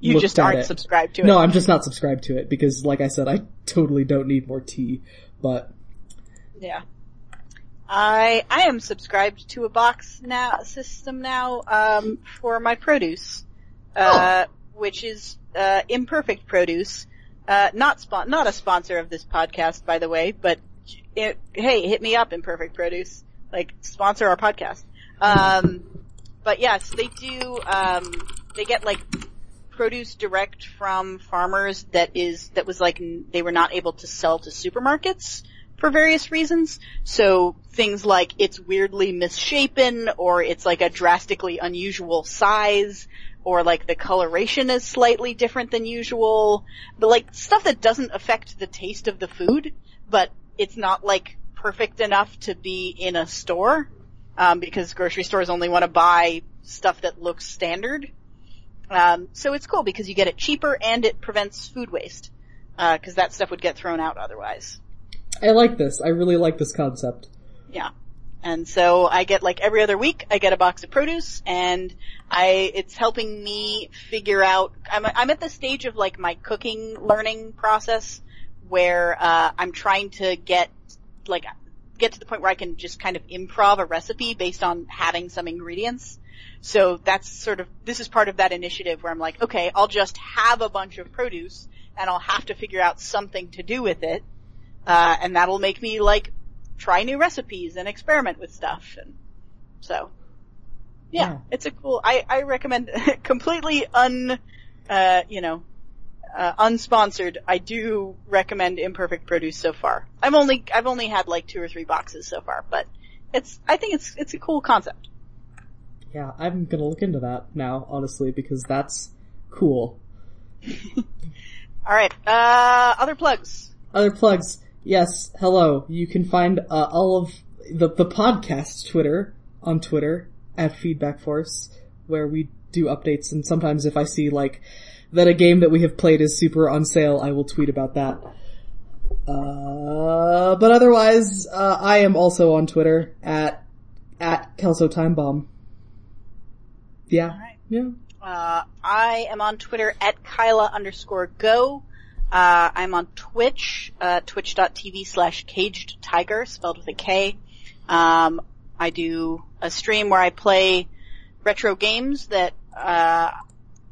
You looked just at aren't it. subscribed to it. No, I'm just not subscribed to it because, like I said, I totally don't need more tea. But Yeah. I I am subscribed to a box now system now um, for my produce, uh, which is uh, imperfect produce. Uh, not spon- not a sponsor of this podcast, by the way, but it, hey, hit me up, imperfect produce. Like sponsor our podcast. Um, but yes, they do. Um, they get like produce direct from farmers that is that was like n- they were not able to sell to supermarkets for various reasons. So things like it's weirdly misshapen or it's like a drastically unusual size or like the coloration is slightly different than usual. But like stuff that doesn't affect the taste of the food, but it's not like perfect enough to be in a store. Um, because grocery stores only want to buy stuff that looks standard. Um, so it's cool because you get it cheaper and it prevents food waste. Uh, cause that stuff would get thrown out otherwise. I like this. I really like this concept. Yeah. And so I get like every other week, I get a box of produce and I, it's helping me figure out, I'm, I'm at the stage of like my cooking learning process where, uh, I'm trying to get, like, get to the point where I can just kind of improv a recipe based on having some ingredients. So that's sort of, this is part of that initiative where I'm like, okay, I'll just have a bunch of produce and I'll have to figure out something to do with it. Uh, and that'll make me like try new recipes and experiment with stuff. And so, yeah, Yeah. it's a cool, I, I recommend completely un, uh, you know, uh, unsponsored. I do recommend imperfect produce so far. I've only, I've only had like two or three boxes so far, but it's, I think it's, it's a cool concept. Yeah, I'm gonna look into that now, honestly, because that's cool. Alright, uh, other plugs. Other plugs. Yes, hello. You can find uh, all of the the podcast Twitter on Twitter at Feedback Force, where we do updates. And sometimes if I see like that a game that we have played is super on sale, I will tweet about that. Uh, but otherwise, uh, I am also on Twitter at at Kelso Time Bomb. Yeah, Alright. yeah. Uh, I am on Twitter at Kyla underscore go. Uh, I'm on Twitch, uh, twitch.tv slash caged tiger, spelled with a K. Um, I do a stream where I play retro games that, uh,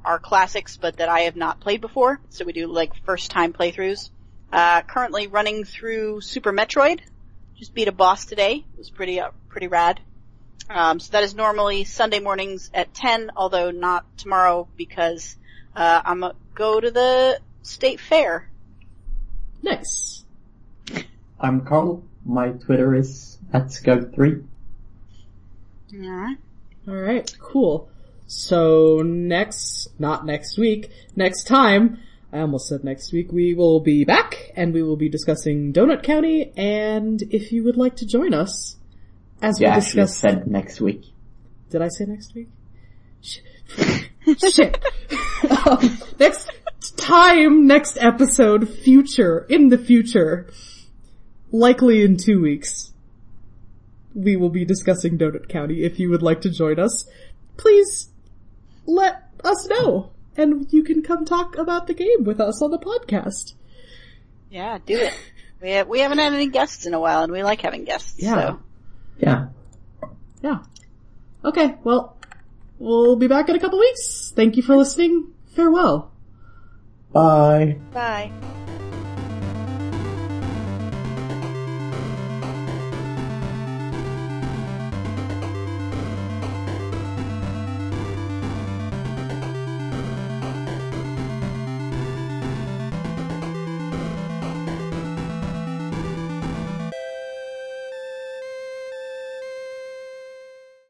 are classics but that I have not played before. So we do like first time playthroughs. Uh, currently running through Super Metroid. Just beat a boss today. It was pretty, uh, pretty rad. Um, so that is normally Sunday mornings at 10, although not tomorrow because, uh, I'm gonna go to the state fair. Nice. I'm Carl. My Twitter is at Scug3. Alright. Alright, cool. So next, not next week, next time, I almost said next week, we will be back and we will be discussing Donut County and if you would like to join us as You we actually discuss, said next week. did I say next week? Sh- Shit. um, next time, next episode, future, in the future, likely in two weeks, we will be discussing Donut County. If you would like to join us, please let us know. And you can come talk about the game with us on the podcast. Yeah, do it. We, ha- we haven't had any guests in a while and we like having guests. Yeah. So. Yeah. Yeah. Okay, well, we'll be back in a couple weeks. Thank you for listening. Farewell. Bye. Bye.